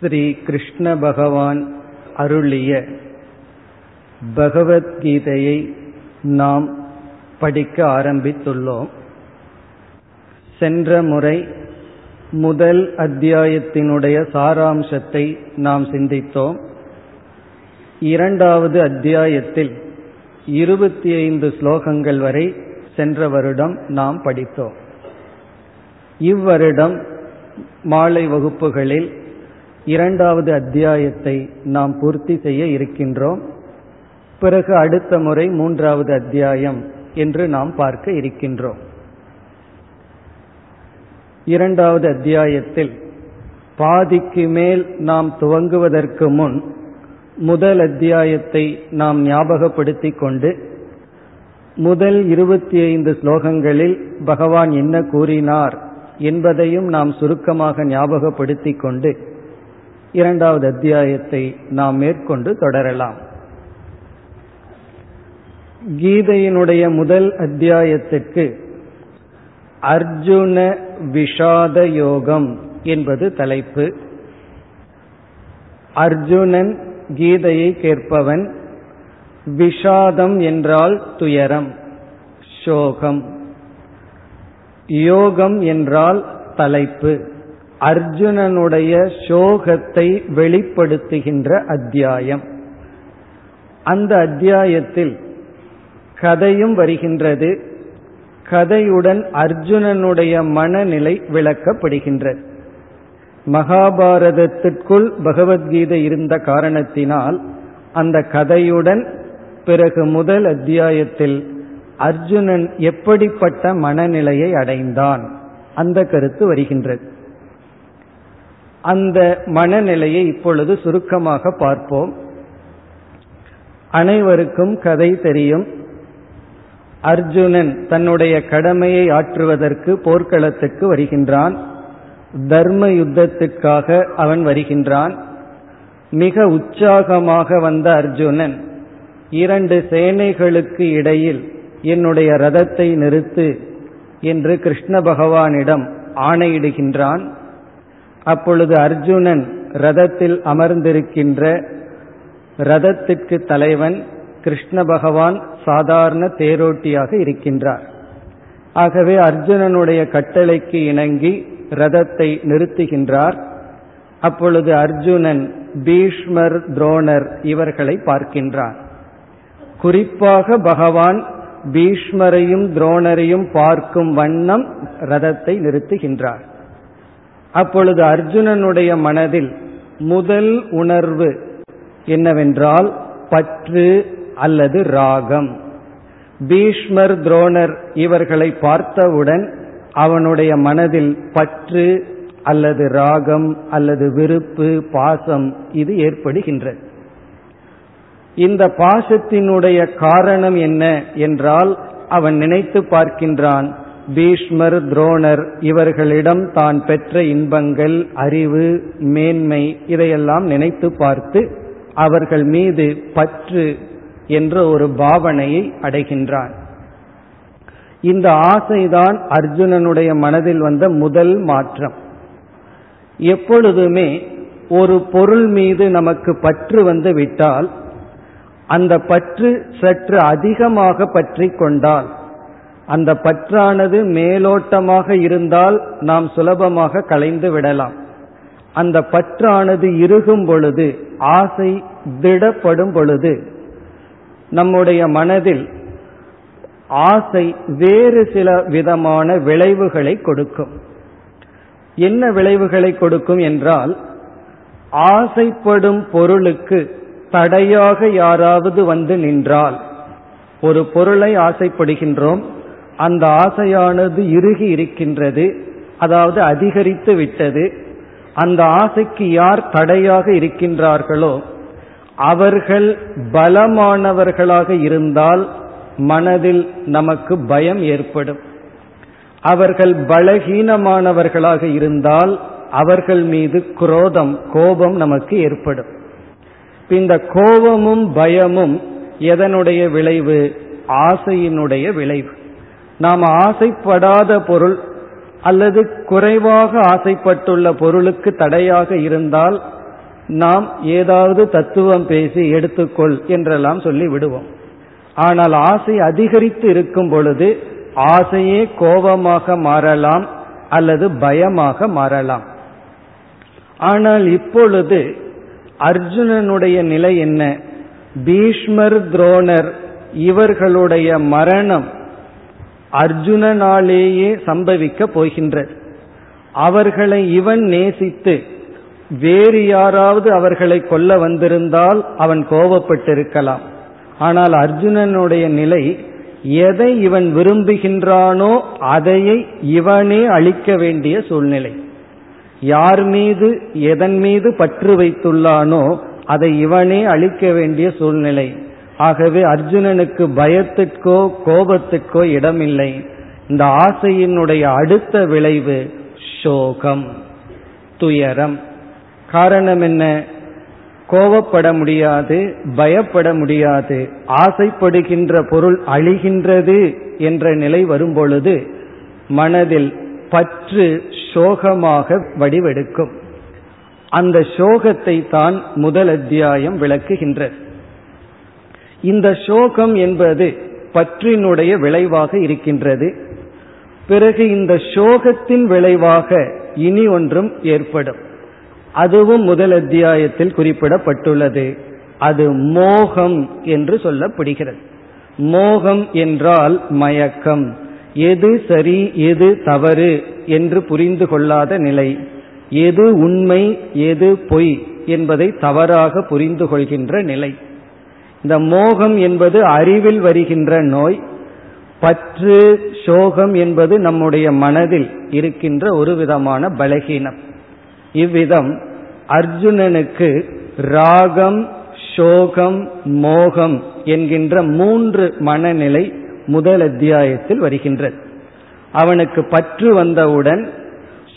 ஸ்ரீ கிருஷ்ண பகவான் அருளிய பகவத்கீதையை நாம் படிக்க ஆரம்பித்துள்ளோம். சென்ற முறை முதல் அத்தியாயத்தினுடைய சாராம்சத்தை நாம் சிந்தித்தோம். இரண்டாவது அத்தியாயத்தில் இருபத்தி ஐந்து ஸ்லோகங்கள் வரை சென்ற வருடம் நாம் படித்தோம். இவ்வருடம் மாலை வகுப்புகளில் இரண்டாவது அத்தியாயத்தை நாம் பூர்த்தி செய்ய இருக்கின்றோம். பிறகு அடுத்த முறை மூன்றாவது அத்தியாயம் என்று நாம் பார்க்க இருக்கின்றோம். இரண்டாவது அத்தியாயத்தில் பாதிக்கு மேல் நாம் துவங்குவதற்கு முன் முதல் அத்தியாயத்தை நாம் ஞாபகப்படுத்திக் கொண்டு முதல் இருபத்தி ஐந்து ஸ்லோகங்களில் பகவான் என்ன கூறினார் என்பதையும் நாம் சுருக்கமாக ஞாபகப்படுத்திக் கொண்டு இரண்டாவது அத்தியாயத்தை நாம் மேற்கொண்டு தொடரலாம். கீதையினுடைய முதல் அத்தியாயத்திற்கு அர்ஜுன விஷாத யோகம் என்பது தலைப்பு. அர்ஜுனன் கீதையை கேட்பவன் விஷாதம் என்றால் துயரம் சோகம். யோகம் என்றால் தலைப்பு. அர்ஜுனனுடைய சோகத்தை வெளிப்படுத்துகின்ற அத்தியாயம். அந்த அத்தியாயத்தில் கதையும் வருகின்றது. கதையுடன் அர்ஜுனனுடைய மனநிலை விளக்கப்படுகின்றது. மகாபாரதத்திற்குள் பகவத்கீதை இருந்த காரணத்தினால் அந்த கதையுடன் பிறகு முதல் அத்தியாயத்தில் அர்ஜுனன் எப்படிப்பட்ட மனநிலையை அடைந்தான்? அந்த கருத்து வருகின்றது. அந்த மனநிலையை இப்பொழுது சுருக்கமாக பார்ப்போம். அனைவருக்கும் கதை தெரியும். அர்ஜுனன் தன்னுடைய கடமையை ஆற்றுவதற்கு போர்க்களத்துக்கு வருகின்றான். தர்ம யுத்தத்துக்காக அவன் வருகின்றான். மிக உற்சாகமாக வந்த அர்ஜுனன் இரண்டு சேனைகளுக்கு இடையில் என்னுடைய ரதத்தை நிறுத்து என்று கிருஷ்ண பகவானிடம் ஆணையிடுகின்றான். அப்பொழுது அர்ஜுனன் ரதத்தில் அமர்ந்திருக்கின்ற ரதத்திற்கு தலைவன் கிருஷ்ண பகவான் சாதாரண தேரோட்டியாக இருக்கின்றார். ஆகவே அர்ஜுனனுடைய கட்டளைக்கு இணங்கி ரதத்தை நிறுத்துகின்றார். அப்பொழுது அர்ஜுனன் பீஷ்மர் துரோணர் இவர்களை பார்க்கின்றார். குறிப்பாக பகவான் பீஷ்மரையும் துரோணரையும் பார்க்கும் வண்ணம் ரதத்தை நிறுத்துகின்றார். அப்பொழுது அர்ஜுனனுடைய மனதில் முதல் உணர்வு என்னவென்றால் பற்று அல்லது ராகம். பீஷ்மர் துரோணர் இவர்களை பார்த்தவுடன் அவனுடைய மனதில் பற்று அல்லது ராகம் அல்லது விருப்பு பாசம் இது ஏற்படுகின்றது. இந்த பாசத்தினுடைய காரணம் என்ன என்றால் அவன் நினைத்து பார்க்கின்றான் பீஷ்மர் துரோணர் இவர்களிடம் தான் பெற்ற இன்பங்கள் அறிவு மேன்மை இதையெல்லாம் நினைத்து பார்த்து அவர்கள் மீது பற்று என்ற ஒரு பாவனையை அடைகின்றான் இந்த ஆசைதான் அர்ஜுனனுடைய மனதில் வந்த முதல் மாற்றம். எப்பொழுதுமே ஒரு பொருள் மீது நமக்கு பற்று வந்து விட்டால் அந்த பற்று சற்று அதிகமாக பற்றி கொண்டால் அந்த பற்றானது மேலோட்டமாக இருந்தால் நாம் சுலபமாக கலைந்து விடலாம். அந்த பற்றானது இறுகும் பொழுது ஆசை திடப்படும் பொழுது நம்முடைய மனதில் ஆசை வேறு சில விதமான விளைவுகளை கொடுக்கும். என்ன விளைவுகளை கொடுக்கும் என்றால் ஆசைப்படும் பொருளுக்கு தடையாக யாராவது வந்து நின்றால் ஒரு பொருளை ஆசைப்படுகின்றோம் அந்த ஆசையானது இறுகி இருக்கின்றது அதாவது அதிகரித்து விட்டது. அந்த ஆசைக்கு யார் தடையாக இருக்கின்றார்களோ அவர்கள் பலமானவர்களாக இருந்தால் மனதில் நமக்கு பயம் ஏற்படும். அவர்கள் பலகீனமானவர்களாக இருந்தால் அவர்கள் மீது குரோதம் கோபம் நமக்கு ஏற்படும். இந்த கோபமும் பயமும் எதனுடைய விளைவு? ஆசையினுடைய விளைவு. நாம் ஆசைப்படாத பொருள் அல்லது குறைவாக ஆசைப்பட்டுள்ள பொருளுக்கு தடையாக இருந்தால் நாம் ஏதாவது தத்துவம் பேசி எடுத்துக்கொள் என்றெல்லாம் சொல்லி விடுவோம். ஆனால் ஆசை அதிகரித்து இருக்கும் பொழுது ஆசையே கோபமாக மாறலாம் அல்லது பயமாக மாறலாம். ஆனால் இப்பொழுது அர்ஜுனனுடைய நிலை என்ன? பீஷ்மர் துரோணர் இவர்களுடைய மரணம் அர்ஜுனனாலேயே சம்பவிக்க போகின்றது அவர்களை இவன் நேசித்து வேறு யாராவது அவர்களை கொல்ல வந்திருந்தால் அவன் கோபப்பட்டிருக்கலாம். ஆனால் அர்ஜுனனுடைய நிலை எதை இவன் விரும்புகின்றானோ அதையை இவனே அழிக்க வேண்டிய சூழ்நிலை. யார் மீது எதன் மீது பற்று வைத்துள்ளானோ அதை இவனே அழிக்க வேண்டிய சூழ்நிலை. ஆகவே அர்ஜுனனுக்கு பயத்திற்கோ கோபத்திற்கோ இடமில்லை. இந்த ஆசையினுடைய அடுத்த விளைவு சோகம் துயரம். காரணம் என்ன? கோபப்பட முடியாது பயப்பட முடியாது. ஆசைப்படுகின்ற பொருள் அழிகின்றது என்ற நிலை வரும்பொழுது மனதில் பற்று சோகமாக வடிவெடுக்கும். அந்த சோகத்தை தான் முதல் அத்தியாயம் விளக்குகின்றது. இந்த சோகம் என்பது பற்றினுடைய விளைவாக இருக்கின்றது. பிறகு இந்த சோகத்தின் விளைவாக இனி ஒன்றும் ஏற்படும். அதுவும் முதல் அத்தியாயத்தில் குறிப்பிடப்பட்டுள்ளது. அது மோகம் என்று சொல்லப்படுகிறது. மோகம் என்றால் மயக்கம். எது சரி எது தவறு என்று புரிந்து கொள்ளாத நிலை. எது உண்மை எது பொய் என்பதை தவறாக புரிந்து கொள்கின்ற நிலை. இந்த மோகம் என்பது அறிவில் வருகின்ற நோய் பற்று சோகம் என்பது நம்முடைய மனதில் இருக்கின்ற ஒரு விதமான பலகீனம். இவ்விதம் அர்ஜுனனுக்கு ராகம் சோகம் மோகம் என்கின்ற மூன்று மனநிலை முதல் அத்தியாயத்தில் வருகின்றது. அவனுக்கு பற்று வந்தவுடன்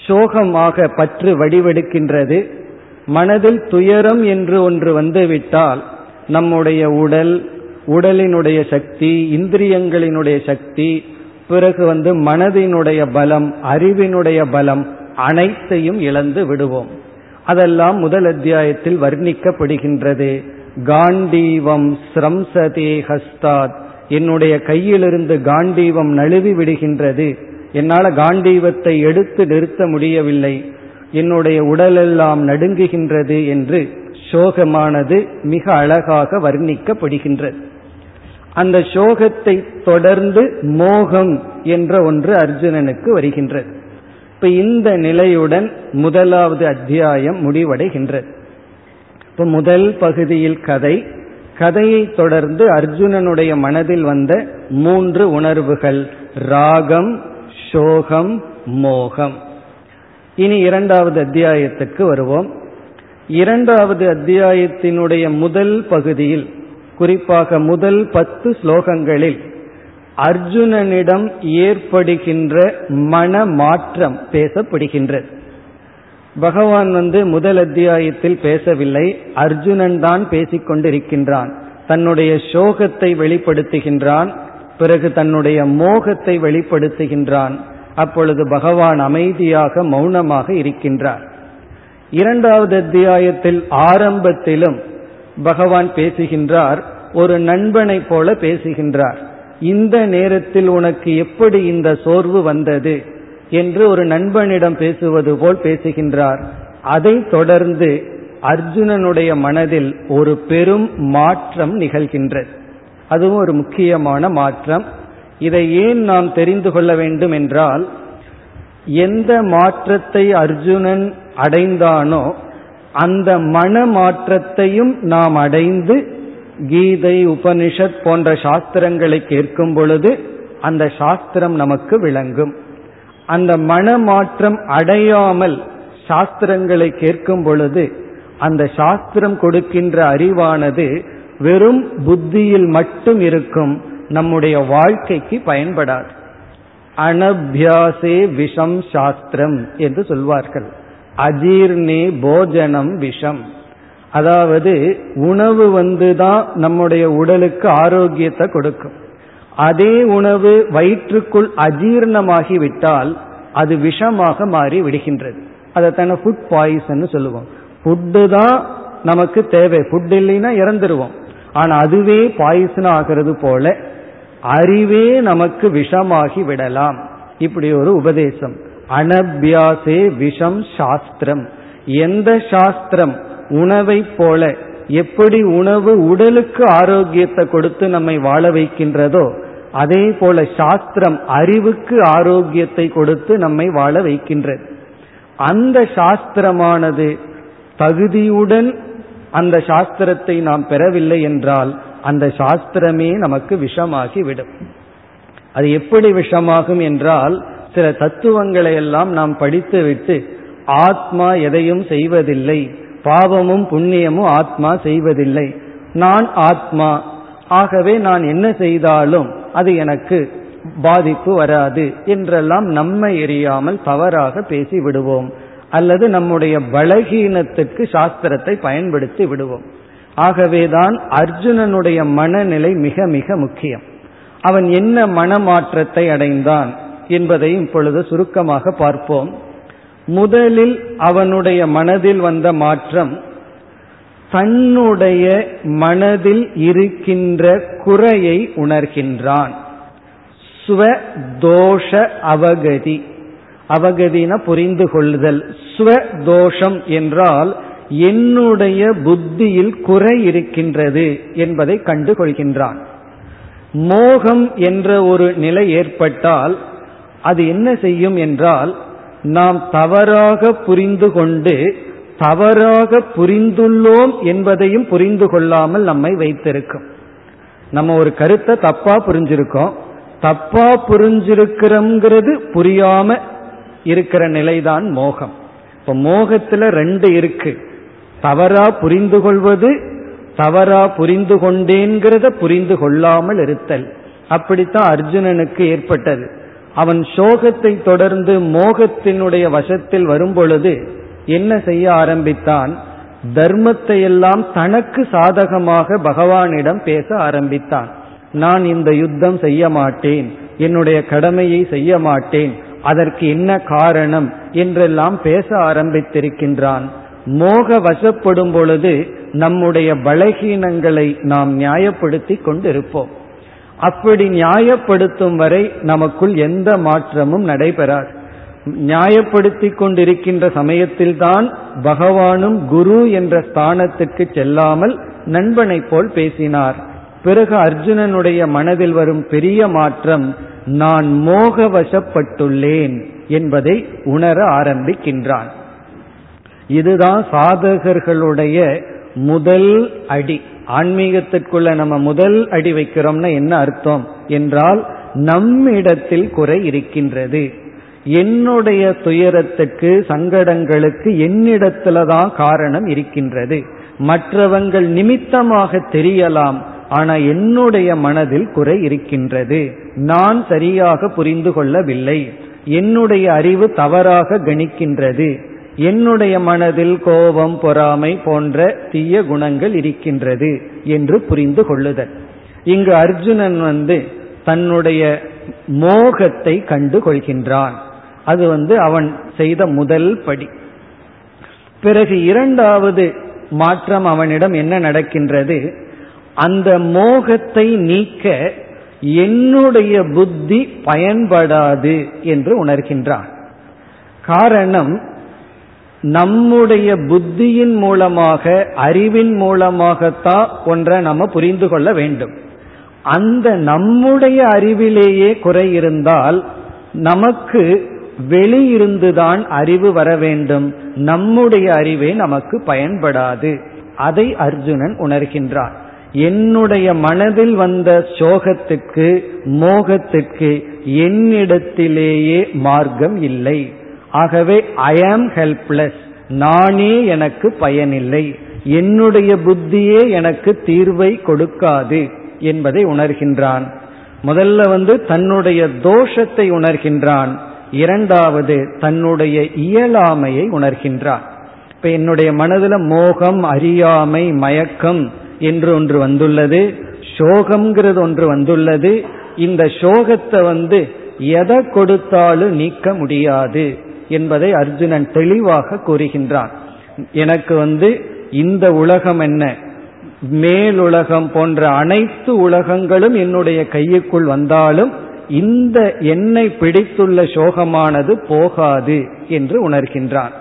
சோகமாக பற்று வடிவெடுக்கின்றது. மனதில் துயரம் என்று ஒன்று வந்துவிட்டால் நம்முடைய உடல் உடலினுடைய சக்தி இந்திரியங்களினுடைய சக்தி பிறகு வந்து மனதினுடைய பலம் அறிவினுடைய பலம் அனைத்தையும் இழந்து விடுவோம். அதெல்லாம் முதல் அத்தியாயத்தில் வர்ணிக்கப்படுகின்றது. காண்டீவம் ஸ்ரம்சதே ஹஸ்தாத். என்னுடைய கையிலிருந்து காண்டீவம் நழுவி விடுகின்றது. என்னால் காண்டீவத்தை எடுத்து நிறுத்த முடியவில்லை. என்னுடைய உடலெல்லாம் நடுங்குகின்றது என்று சோகமானது மிக அழகாக வர்ணிக்கப்படுகின்றது அந்த சோகத்தை தொடர்ந்து மோகம் என்ற ஒன்று அர்ஜுனனுக்கு வருகின்றது இப்ப இந்த நிலையுடன் முதலாவது அத்தியாயம் முடிவடைகின்றது இப்ப முதல் பகுதியில் கதை. கதையை தொடர்ந்து அர்ஜுனனுடைய மனதில் வந்த மூன்று உணர்வுகள். ராகம் சோகம் மோகம். இனி இரண்டாவது அத்தியாயத்துக்கு வருவோம். இரண்டாவது அத்தியாயத்தினுடைய முதல் பகுதியில் குறிப்பாக முதல் பத்து ஸ்லோகங்களில் அர்ஜுனனிடம் ஏற்படுகின்ற மன மாற்றம் பேசப்படுகின்றது. பகவான் வந்து முதல் அத்தியாயத்தில் பேசவில்லை அர்ஜுனன் தான் பேசிக்கொண்டிருக்கின்றான். தன்னுடைய சோகத்தை வெளிப்படுத்துகின்றான் பிறகு தன்னுடைய மோகத்தை வெளிப்படுத்துகின்றான். அப்பொழுது பகவான் அமைதியாக மௌனமாக இருக்கின்றார். இரண்டாவது அத்தியாயத்தில் ஆரம்பத்திலும் பகவான் பேசுகின்றார் ஒரு நண்பனை போல பேசுகின்றார். இந்த நேரத்தில் உனக்கு எப்படி இந்த சோர்வு வந்தது என்று ஒரு நண்பனிடம் பேசுவது போல் பேசுகின்றார். அதை தொடர்ந்து அர்ஜுனனுடைய மனதில் ஒரு பெரும் மாற்றம் நிகழ்கின்றது. அதுவும் ஒரு முக்கியமான மாற்றம். இதை ஏன் நாம் தெரிந்து கொள்ள வேண்டும் என்றால் எந்த மாற்றத்தை அர்ஜுனன் அடைந்தானோ அந்த மன மாற்றத்தையும் நாம் அடைந்து கீதை உபனிஷத் போன்ற சாஸ்திரங்களை கேட்கும் பொழுது அந்த சாஸ்திரம் நமக்கு விளங்கும். அந்த மன மாற்றம் அடையாமல் சாஸ்திரங்களை கேட்கும் பொழுது அந்த சாஸ்திரம் கொடுக்கின்ற அறிவானது வெறும் புத்தியில் மட்டும் இருக்கும் நம்முடைய வாழ்க்கைக்கு பயன்படாது. அனபியாசே விஷம் சாஸ்திரம் என்று சொல்வார்கள். அஜீர்ணே போஜனம் விஷம். அதாவது உணவு வந்து தான் நம்முடைய உடலுக்கு ஆரோக்கியத்தை கொடுக்கும். அதே உணவு வயிற்றுக்குள் அஜீர்ணமாகி விட்டால் அது விஷமாக மாறி விடுகின்றது. அதைத்தான ஃபுட் பாய்சன் சொல்லுவோம். ஃபுட்டு தான் நமக்கு தேவை. ஃபுட் இல்லைன்னா இறந்துருவோம். ஆனால் அதுவே பாய்சன் ஆகிறது போல அறிவே நமக்கு விஷமாகி விடலாம். இப்படி ஒரு உபதேசம். அனபியாசே விஷம் சாஸ்திரம். எந்த சாஸ்திரம்? உணவை போல. எப்படி உணவு உடலுக்கு ஆரோக்கியத்தை கொடுத்து நம்மை வாழ வைக்கின்றதோ அதே போல சாஸ்திரம் அறிவுக்கு ஆரோக்கியத்தை கொடுத்து நம்மை வாழ வைக்கின்றது. அந்த சாஸ்திரமானது தகுதியுடன் அந்த சாஸ்திரத்தை நாம் பெறவில்லை என்றால் அந்த சாஸ்திரமே நமக்கு விஷமாகி விடும் அது எப்படி விஷமாகும் என்றால் சில தத்துவங்களை எல்லாம் நாம் படித்துவிட்டு ஆத்மா எதையும் செய்வதில்லை. பாவமும் புண்ணியமும் ஆத்மா செய்வதில்லை. நான் ஆத்மா. ஆகவே நான் என்ன செய்தாலும் அது எனக்கு பாதிப்பு வராது என்றெல்லாம் நம்மை எரியாமல் தவறாக பேசி விடுவோம் அல்லது நம்முடைய பலகீனத்துக்கு சாஸ்திரத்தை பயன்படுத்தி விடுவோம். ஆகவேதான் அர்ஜுனனுடைய மனநிலை மிக மிக முக்கியம். அவன் என்ன மனமாற்றத்தை அடைந்தான்? என்பதை இப்பொழுது சுருக்கமாக பார்ப்போம். முதலில் அவனுடைய மனதில் வந்த மாற்றம் தன்னுடைய மனதில் இருக்கின்ற குறையை உணர்கின்றான். ஸ்வதோஷ அவகதி. அவகதின புரிந்து கொள்ளுதல். ஸ்வதோஷம் என்றால் என்னுடைய புத்தியில் குறை இருக்கின்றது என்பதை கண்டு கொள்கின்றான் மோகம் என்ற ஒரு நிலை ஏற்பட்டால் அது என்ன செய்யும் என்றால் நாம் தவறாக புரிந்து கொண்டு தவறாக புரிந்துள்ளோம் என்பதையும் புரிந்து கொள்ளாமல் நம்மை வைத்திருக்கும். நம்ம ஒரு கருத்தை தப்பா புரிஞ்சிருக்கோம். தப்பா புரிஞ்சிருக்கிறோங்கிறது புரியாம இருக்கிற நிலைதான் மோகம். இப்ப மோகத்துல ரெண்டு இருக்கு. தவறா புரிந்து கொள்வது தவறா புரிந்து கொண்டேங்கிறத புரிந்து கொள்ளாமல் இருத்தல். அப்படித்தான் அர்ஜுனனுக்கு ஏற்பட்டது. அவன் சோகத்தை தொடர்ந்து மோகத்தினுடைய வசத்தில் வரும்பொழுது என்ன செய்ய ஆரம்பித்தான்? தர்மத்தை எல்லாம் தனக்கு சாதகமாக பகவானிடம் பேச ஆரம்பித்தான். நான் இந்த யுத்தம் செய்ய மாட்டேன் என்னுடைய கடமையை செய்ய மாட்டேன் அதற்கு என்ன காரணம் என்றெல்லாம் பேச ஆரம்பித்திருக்கின்றான். மோக வசப்படும் பொழுது நம்முடைய பலகீனங்களை நாம் நியாயப்படுத்தி கொண்டிருப்போம். அப்படி நியாயப்படுத்தும் வரை நமக்குள் எந்த மாற்றமும் நடைபெறாது. நியாயப்படுத்தி கொண்டிருக்கின்ற சமயத்தில்தான் பகவானும் குரு என்ற ஸ்தானத்துக்கு செல்லாமல் நண்பனை போல் பேசினார். பிறகு அர்ஜுனனுடைய மனதில் வரும் பெரிய மாற்றம் நான் மோகவசப்பட்டுள்ளேன் என்பதை உணர ஆரம்பிக்கின்றான். இதுதான் சாதகர்களுடைய முதல் அடி. ஆன்மீகத்திற்குள்ள நம்ம முதல் அடி வைக்கிறோம்னா என்ன அர்த்தம்? என்றால் நம்மிடத்தில் குறை இருக்கின்றது. என்னுடைய துயரத்துக்கு சங்கடங்களுக்கு என்னிடத்துல தான் காரணம் இருக்கின்றது. மற்றவங்கள் நிமித்தமாக தெரியலாம் ஆனா என்னுடைய மனதில் குறை இருக்கின்றது. நான் சரியாக புரிந்து கொள்ளவில்லை. என்னுடைய அறிவு தவறாக கணிக்கின்றது. என்னுடைய மனதில் கோபம் பொறாமை போன்ற தீய குணங்கள் இருக்கின்றது என்று புரிந்து கொள்ளுதல். இங்கு அர்ஜுனன் வந்து தன்னுடைய மோகத்தை கண்டு கொள்கின்றான். அது வந்து அவன் செய்த முதல் படி. பிறகு இரண்டாவது மாற்றம் அவனிடம் என்ன நடக்கின்றது? அந்த மோகத்தை நீக்க என்னுடைய புத்தி பயன்படாது என்று உணர்கின்றான். காரணம் நம்முடைய புத்தியின் மூலமாக அறிவின் மூலமாகத்தான் ஒன்றை நம்ம புரிந்து கொள்ள வேண்டும். அந்த நம்முடைய அறிவிலேயே குறை இருந்தால் நமக்கு வெளியிருந்துதான் அறிவு வர வேண்டும். நம்முடைய அறிவே நமக்கு பயன்படாது. அதை அர்ஜுனன் உணர்கின்றான். என்னுடைய மனதில் வந்த சோகத்துக்கு மோகத்துக்கு என்னிடத்திலேயே மார்க்கம் இல்லை. ஆகவே ஐ ஆம் ஹெல்ப்லெஸ் நானே எனக்கு பயனில்லை. என்னுடைய புத்தியே எனக்கு தீர்வை கொடுக்காது என்பதை உணர்கின்றான். முதல்ல வந்து தன்னுடைய தோஷத்தை உணர்கின்றான். இரண்டாவது தன்னுடைய இயலாமையை உணர்கின்றான். இப்ப என்னுடைய மனதில் மோகம் அறியாமை மயக்கம் என்று ஒன்று வந்துள்ளது. சோகம்ங்கிறது ஒன்று வந்துள்ளது. இந்த சோகத்தை வந்து எதை கொடுத்தாலும் நீக்க முடியாது. என்பதை அர்ஜுனன் தெளிவாக கூறுகின்றான். எனக்கு வந்து இந்த உலகம் என்ன? மேலுலகம் போன்ற அனைத்து உலகங்களும் என்னுடைய கையுக்குள் வந்தாலும் இந்த என்னை பிடித்துள்ள சோகமானது போகாது என்று உணர்கின்றான்.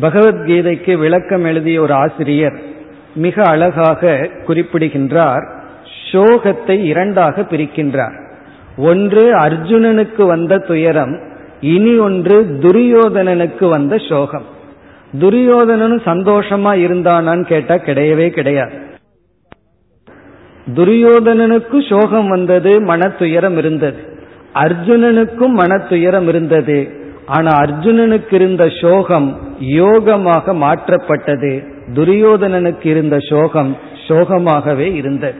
பகவத்கீதைக்கு விளக்கம் எழுதிய ஒரு ஆசிரியர் மிக அழகாக குறிப்பிடுகின்றார். சோகத்தை இரண்டாக பிரிக்கின்றார். ஒன்று அர்ஜுனனுக்கு வந்த துயரம் இனி ஒன்று துரியோதனனுக்கு வந்த சோகம். துரியோதனனும் சந்தோஷமா இருந்தானான்னு கேட்டா கிடையவே கிடையாது. துரியோதனனுக்கு சோகம் வந்தது மன துயரம் இருந்தது. அர்ஜுனனுக்கும் மன துயரம் இருந்தது. ஆனா அர்ஜுனனுக்கு இருந்த சோகம் யோகமாக மாற்றப்பட்டது. துரியோதனனுக்கு இருந்த சோகம் சோகமாகவே இருந்தது.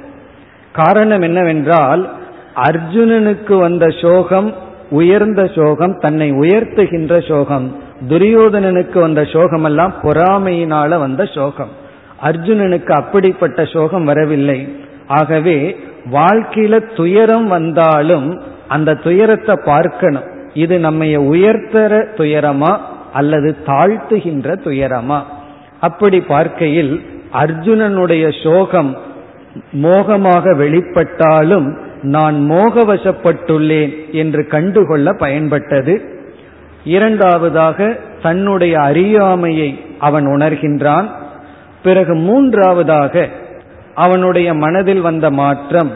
காரணம் என்னவென்றால் அர்ஜுனனுக்கு வந்த சோகம் உயர்ந்த சோகம் தன்னை உயர்த்துகின்ற சோகம் துரியோதனனுக்கு வந்த சோகம் எல்லாம் பொறாமையினால வந்த சோகம். அர்ஜுனனுக்கு அப்படிப்பட்ட சோகம் வரவில்லை. ஆகவே வாழ்க்கையில துயரம் வந்தாலும் அந்த துயரத்தை பார்க்கணும். இது நம்ம உயர்த்தற துயரமா அல்லது தாழ்த்துகின்ற துயரமா? அப்படி பார்க்கையில் அர்ஜுனனுடைய சோகம் மோகமாக வெளிப்பட்டாலும் நான் மோகவசப்பட்டுள்ளேன் என்று கண்டுகொள்ள பயன்பட்டது. இரண்டாவதாக தன்னுடைய அறியாமையை அவன் உணர்கின்றான். பிறகு மூன்றாவதாக அவனுடைய மனதில் வந்த மாற்றம்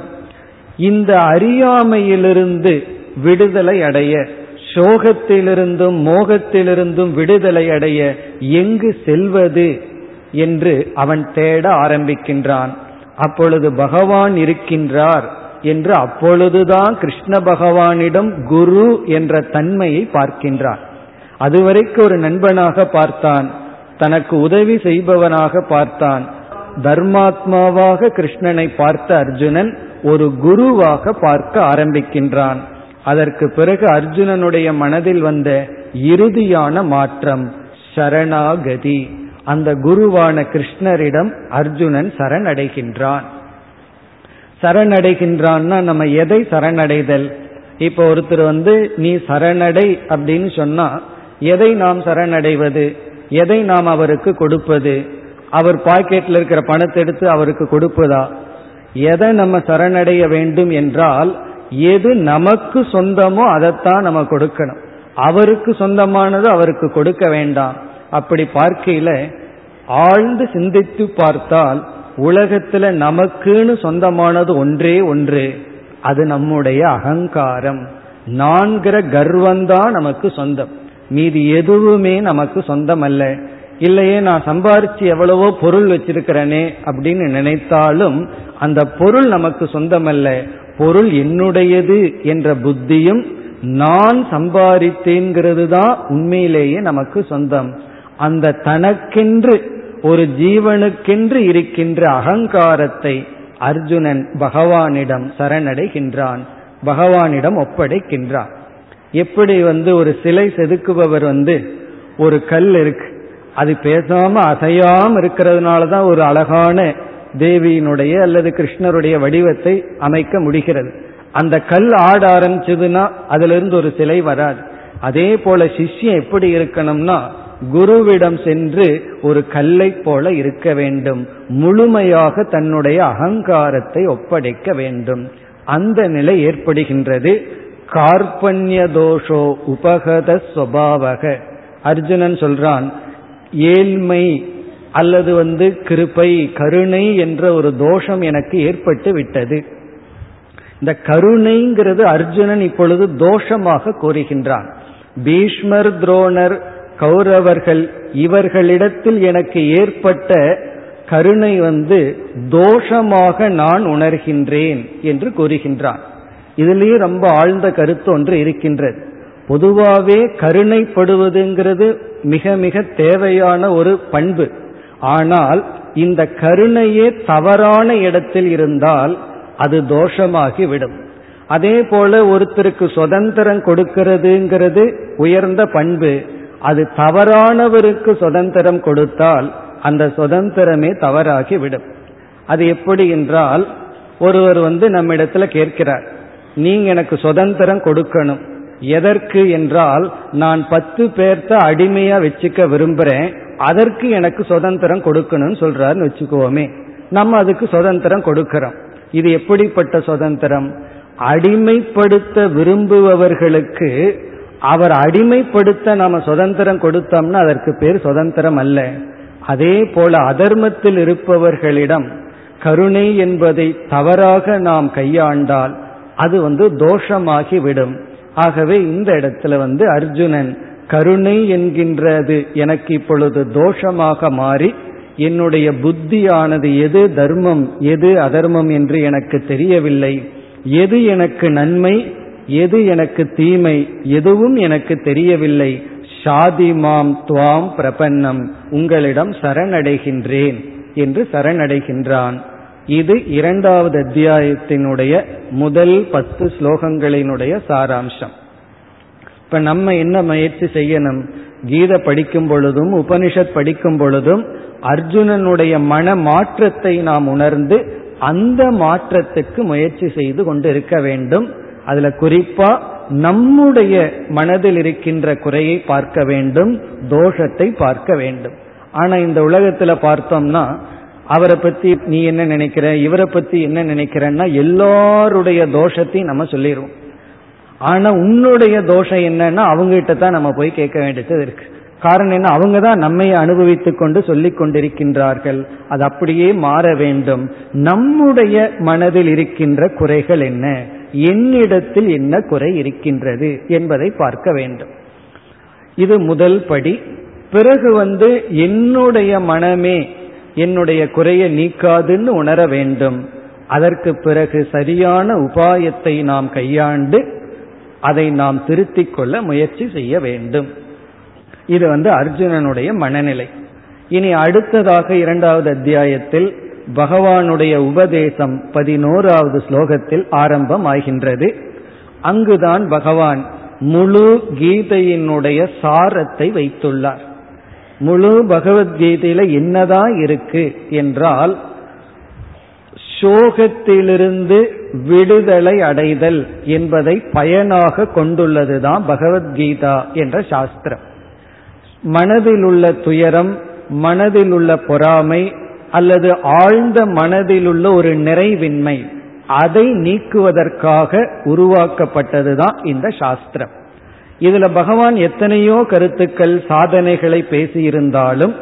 இந்த அறியாமையிலிருந்து விடுதலை அடைய சோகத்திலிருந்தும் மோகத்திலிருந்தும் விடுதலை அடைய எங்கு செல்வது என்று அவன் தேட ஆரம்பிக்கின்றான். அப்பொழுது பகவான் இருக்கின்றார். என்று அப்பொழுதுதான் கிருஷ்ண பகவானிடம் குரு என்ற தன்மையை பார்க்கின்றான் அதுவரைக்கு ஒரு நண்பனாக பார்த்தான் தனக்கு உதவி செய்பவனாக பார்த்தான் தர்மாத்மாவாக கிருஷ்ணனை பார்த்த அர்ஜுனன் ஒரு குருவாக பார்க்க ஆரம்பிக்கின்றான். அதற்கு பிறகு அர்ஜுனனுடைய மனதில் வந்த இறுதியான மாற்றம் சரணாகதி. அந்த குருவான கிருஷ்ணரிடம் அர்ஜுனன் சரணடைகின்றான். சரணடைகின்றான்னா நம்ம எதை சரணடைதல்? இப்போ ஒருத்தர் வந்து நீ சரணடை அப்படின்னு சொன்னா எதை நாம் சரணடைவது? எதை நாம் அவருக்கு கொடுப்பது? அவர் பாக்கெட்ல இருக்கிற பணத்தை எடுத்து அவருக்கு கொடுப்பதா? எதை நம்ம சரணடைய வேண்டும் என்றால் எது நமக்கு சொந்தமோ அதைத்தான் நம்ம கொடுக்கணும். அவருக்கு சொந்தமானது அவருக்கு கொடுக்க வேண்டாம். அப்படி பார்க்கையில ஆழ்ந்து சிந்தித்து பார்த்தால் உலகத்துல நமக்குன்னு சொந்தமானது ஒன்றே ஒன்று. அது நம்முடைய அகங்காரம். நான்கிற கர்வம்தான் நமக்கு சொந்தம். மீதி எதுவுமே நமக்கு சொந்தம் அல்ல இல்லையே நான் சம்பாரிச்சு எவ்வளவோ பொருள் வச்சிருக்கிறேனே அப்படின்னு நினைத்தாலும் அந்த பொருள் நமக்கு சொந்தமல்ல. பொருள் என்னுடையது என்ற புத்தியும் நான் சம்பாதித்தேங்கிறது தான் உண்மையிலேயே நமக்கு சொந்தம். அந்த தனக்கென்று ஒரு ஜீவனுக்கென்று இருக்கின்ற அகங்காரத்தை அர்ஜுனன் பகவானிடம் சரணடைகின்றான் பகவானிடம் ஒப்படைக்கின்றான். எப்படி வந்து ஒரு சிலை செதுக்குபவர் வந்து ஒரு கல் இருக்கு அது பேசாம அசையாம இருக்கிறதுனால தான் ஒரு அழகான தேவியினுடைய அல்லது கிருஷ்ணருடைய வடிவத்தை அமைக்க முடிகிறது. அந்த கல் ஆட ஆரம்பிச்சதுன்னா அதுல இருந்து ஒரு சிலை வராது. அதே போல சிஷ்யம் எப்படி இருக்கணும்னா குருவிடம் சென்று ஒரு கல்லை போல இருக்க வேண்டும். முழுமையாக தன்னுடைய அகங்காரத்தை ஒப்படைக்க வேண்டும். அந்த நிலை ஏற்படுகின்றது. கார்பண்ய தோஷோ உபகத சுவாவக அர்ஜுனன் சொல்றான் ஏழ்மை அல்லது வந்து கிருப்பை கருணை என்ற ஒரு தோஷம் எனக்கு ஏற்பட்டு விட்டது. இந்த கருணைங்கிறது அர்ஜுனன் இப்பொழுது தோஷமாக கூறுகின்றான். பீஷ்மர் துரோணர் கௌரவர்கள் இவர்களிடத்தில் எனக்கு ஏற்பட்ட கருணை வந்து தோஷமாக நான் உணர்கின்றேன் என்று கூறுகின்றான். இதுலேயே ரொம்ப ஆழ்ந்த கருத்து ஒன்று இருக்கின்றது. பொதுவாகவே கருணைப்படுவதுங்கிறது மிக மிக தேவையான ஒரு பண்பு. ஆனால் இந்த கருணையே தவறான இடத்தில் இருந்தால் அது தோஷமாகி விடும் அதே போல ஒருத்தருக்கு சுதந்திரம் கொடுக்கிறதுங்கிறது உயர்ந்த பண்பு. அது தவறானவருக்கு சுதந்திரம் கொடுத்தால் அந்த சுதந்திரமே தவறாகி விடும் அது எப்படி என்றால் ஒருவர் வந்து நம்ம இடத்துல கேட்கிறார் நீங்க எனக்கு சுதந்திரம் கொடுக்கணும். எதற்கு என்றால் நான் பத்து பேர்த்த அடிமையா வச்சுக்க விரும்புறேன். அதற்கு எனக்கு சுதந்திரம் கொடுக்கணும்னு சொல்றாருன்னு வச்சுக்கோமே. நம்ம அதுக்கு சுதந்திரம் கொடுக்கிறோம். இது எப்படிப்பட்ட சுதந்திரம்? அடிமைப்படுத்த விரும்புபவர்களுக்கு அவர் அடிமைப்படுத்த நாம சுதந்திரம் கொடுத்தோம்னா அதற்கு பேர் சுதந்திரம் அல்ல. அதே போல அதர்மத்தில் இருப்பவர்களிடம் கருணை என்பதை தவறாக நாம் கையாண்டால் அது வந்து தோஷமாகி விடும் ஆகவே இந்த இடத்துல வந்து அர்ஜுனன் கருணை என்கின்றது எனக்கு இப்பொழுது தோஷமாக மாறி என்னுடைய புத்தியானது எது தர்மம் எது அதர்மம் என்று எனக்கு தெரியவில்லை. எது எனக்கு நன்மை எது எனக்கு தீமை எதுவும் எனக்கு தெரியவில்லை. ஷாதி மாம் துவாம் பிரபன்னம் உங்களிடம் சரணடைகின்றேன் என்று சரணடைகின்றான். இது இரண்டாவது அத்தியாயத்தினுடைய முதல் பத்து ஸ்லோகங்களினுடைய சாராம்சம். இப்ப நம்ம என்ன முயற்சி செய்யணும்? கீத படிக்கும் பொழுதும் உபனிஷத் படிக்கும் பொழுதும் அர்ஜுனனுடைய மன மாற்றத்தை நாம் உணர்ந்து அந்த மாற்றத்துக்கு முயற்சி செய்து கொண்டு இருக்க வேண்டும். அதுல குறிப்பா நம்முடைய மனதில் இருக்கின்ற குறையை பார்க்க வேண்டும் தோஷத்தை பார்க்க வேண்டும். ஆனா இந்த உலகத்துல பார்த்தோம்னா அவரை பத்தி நீ என்ன நினைக்கிற இவரை பத்தி என்ன நினைக்கிறன்னா எல்லாருடைய தோஷத்தையும் நம்ம சொல்லிடுவோம் ஆனா உன்னுடைய தோஷம் என்னன்னா அவங்ககிட்ட தான் நம்ம போய் கேட்க வேண்டியது இருக்கு. காரணம் என்ன? அவங்க தான் நம்மை அனுபவித்துக் கொண்டு சொல்லிக் கொண்டிருக்கின்றார்கள். அது அப்படியே மாற வேண்டும். நம்முடைய மனதில் இருக்கின்ற குறைகள் என்ன? என்னிடத்தில் என்ன குறை இருக்கின்றது என்பதை பார்க்க வேண்டும். இது முதல் படி. பிறகு வந்து என்னுடைய மனமே என்னுடைய குறையை நீக்காதுன்னு உணர வேண்டும். அதற்கு பிறகு சரியான உபாயத்தை நாம் கையாண்டு அதை நாம் திருத்திக் கொள்ள முயற்சி செய்ய வேண்டும். இது வந்து அர்ஜுனனுடைய மனநிலை. இனி அடுத்ததாக இரண்டாவது அத்தியாயத்தில் பகவானுடைய உபதேசம் பதினோராவது ஸ்லோகத்தில் ஆரம்பம் ஆகின்றது அங்குதான் பகவான் முழு கீதையினுடைய சாரத்தை வைத்துள்ளார். முழு பகவத்கீதையில என்னதான் இருக்கு என்றால் சோகத்திலிருந்து விடுதலை அடைதல் என்பதை பயனாக கொண்டுள்ளதுதான் பகவத்கீதா என்ற சாஸ்திரம். மனதில் உள்ள துயரம் மனதில் உள்ள பொறாமை அல்லது ஆழ்ந்த மனதில் உள்ள ஒரு நிறைவின்மை அதை நீக்குவதற்காக உருவாக்கப்பட்டதுதான் இந்த சாஸ்திரம். இதுல பகவான் எத்தனையோ கருத்துக்கள் சாதனைகளை பேசியிருந்தாலும்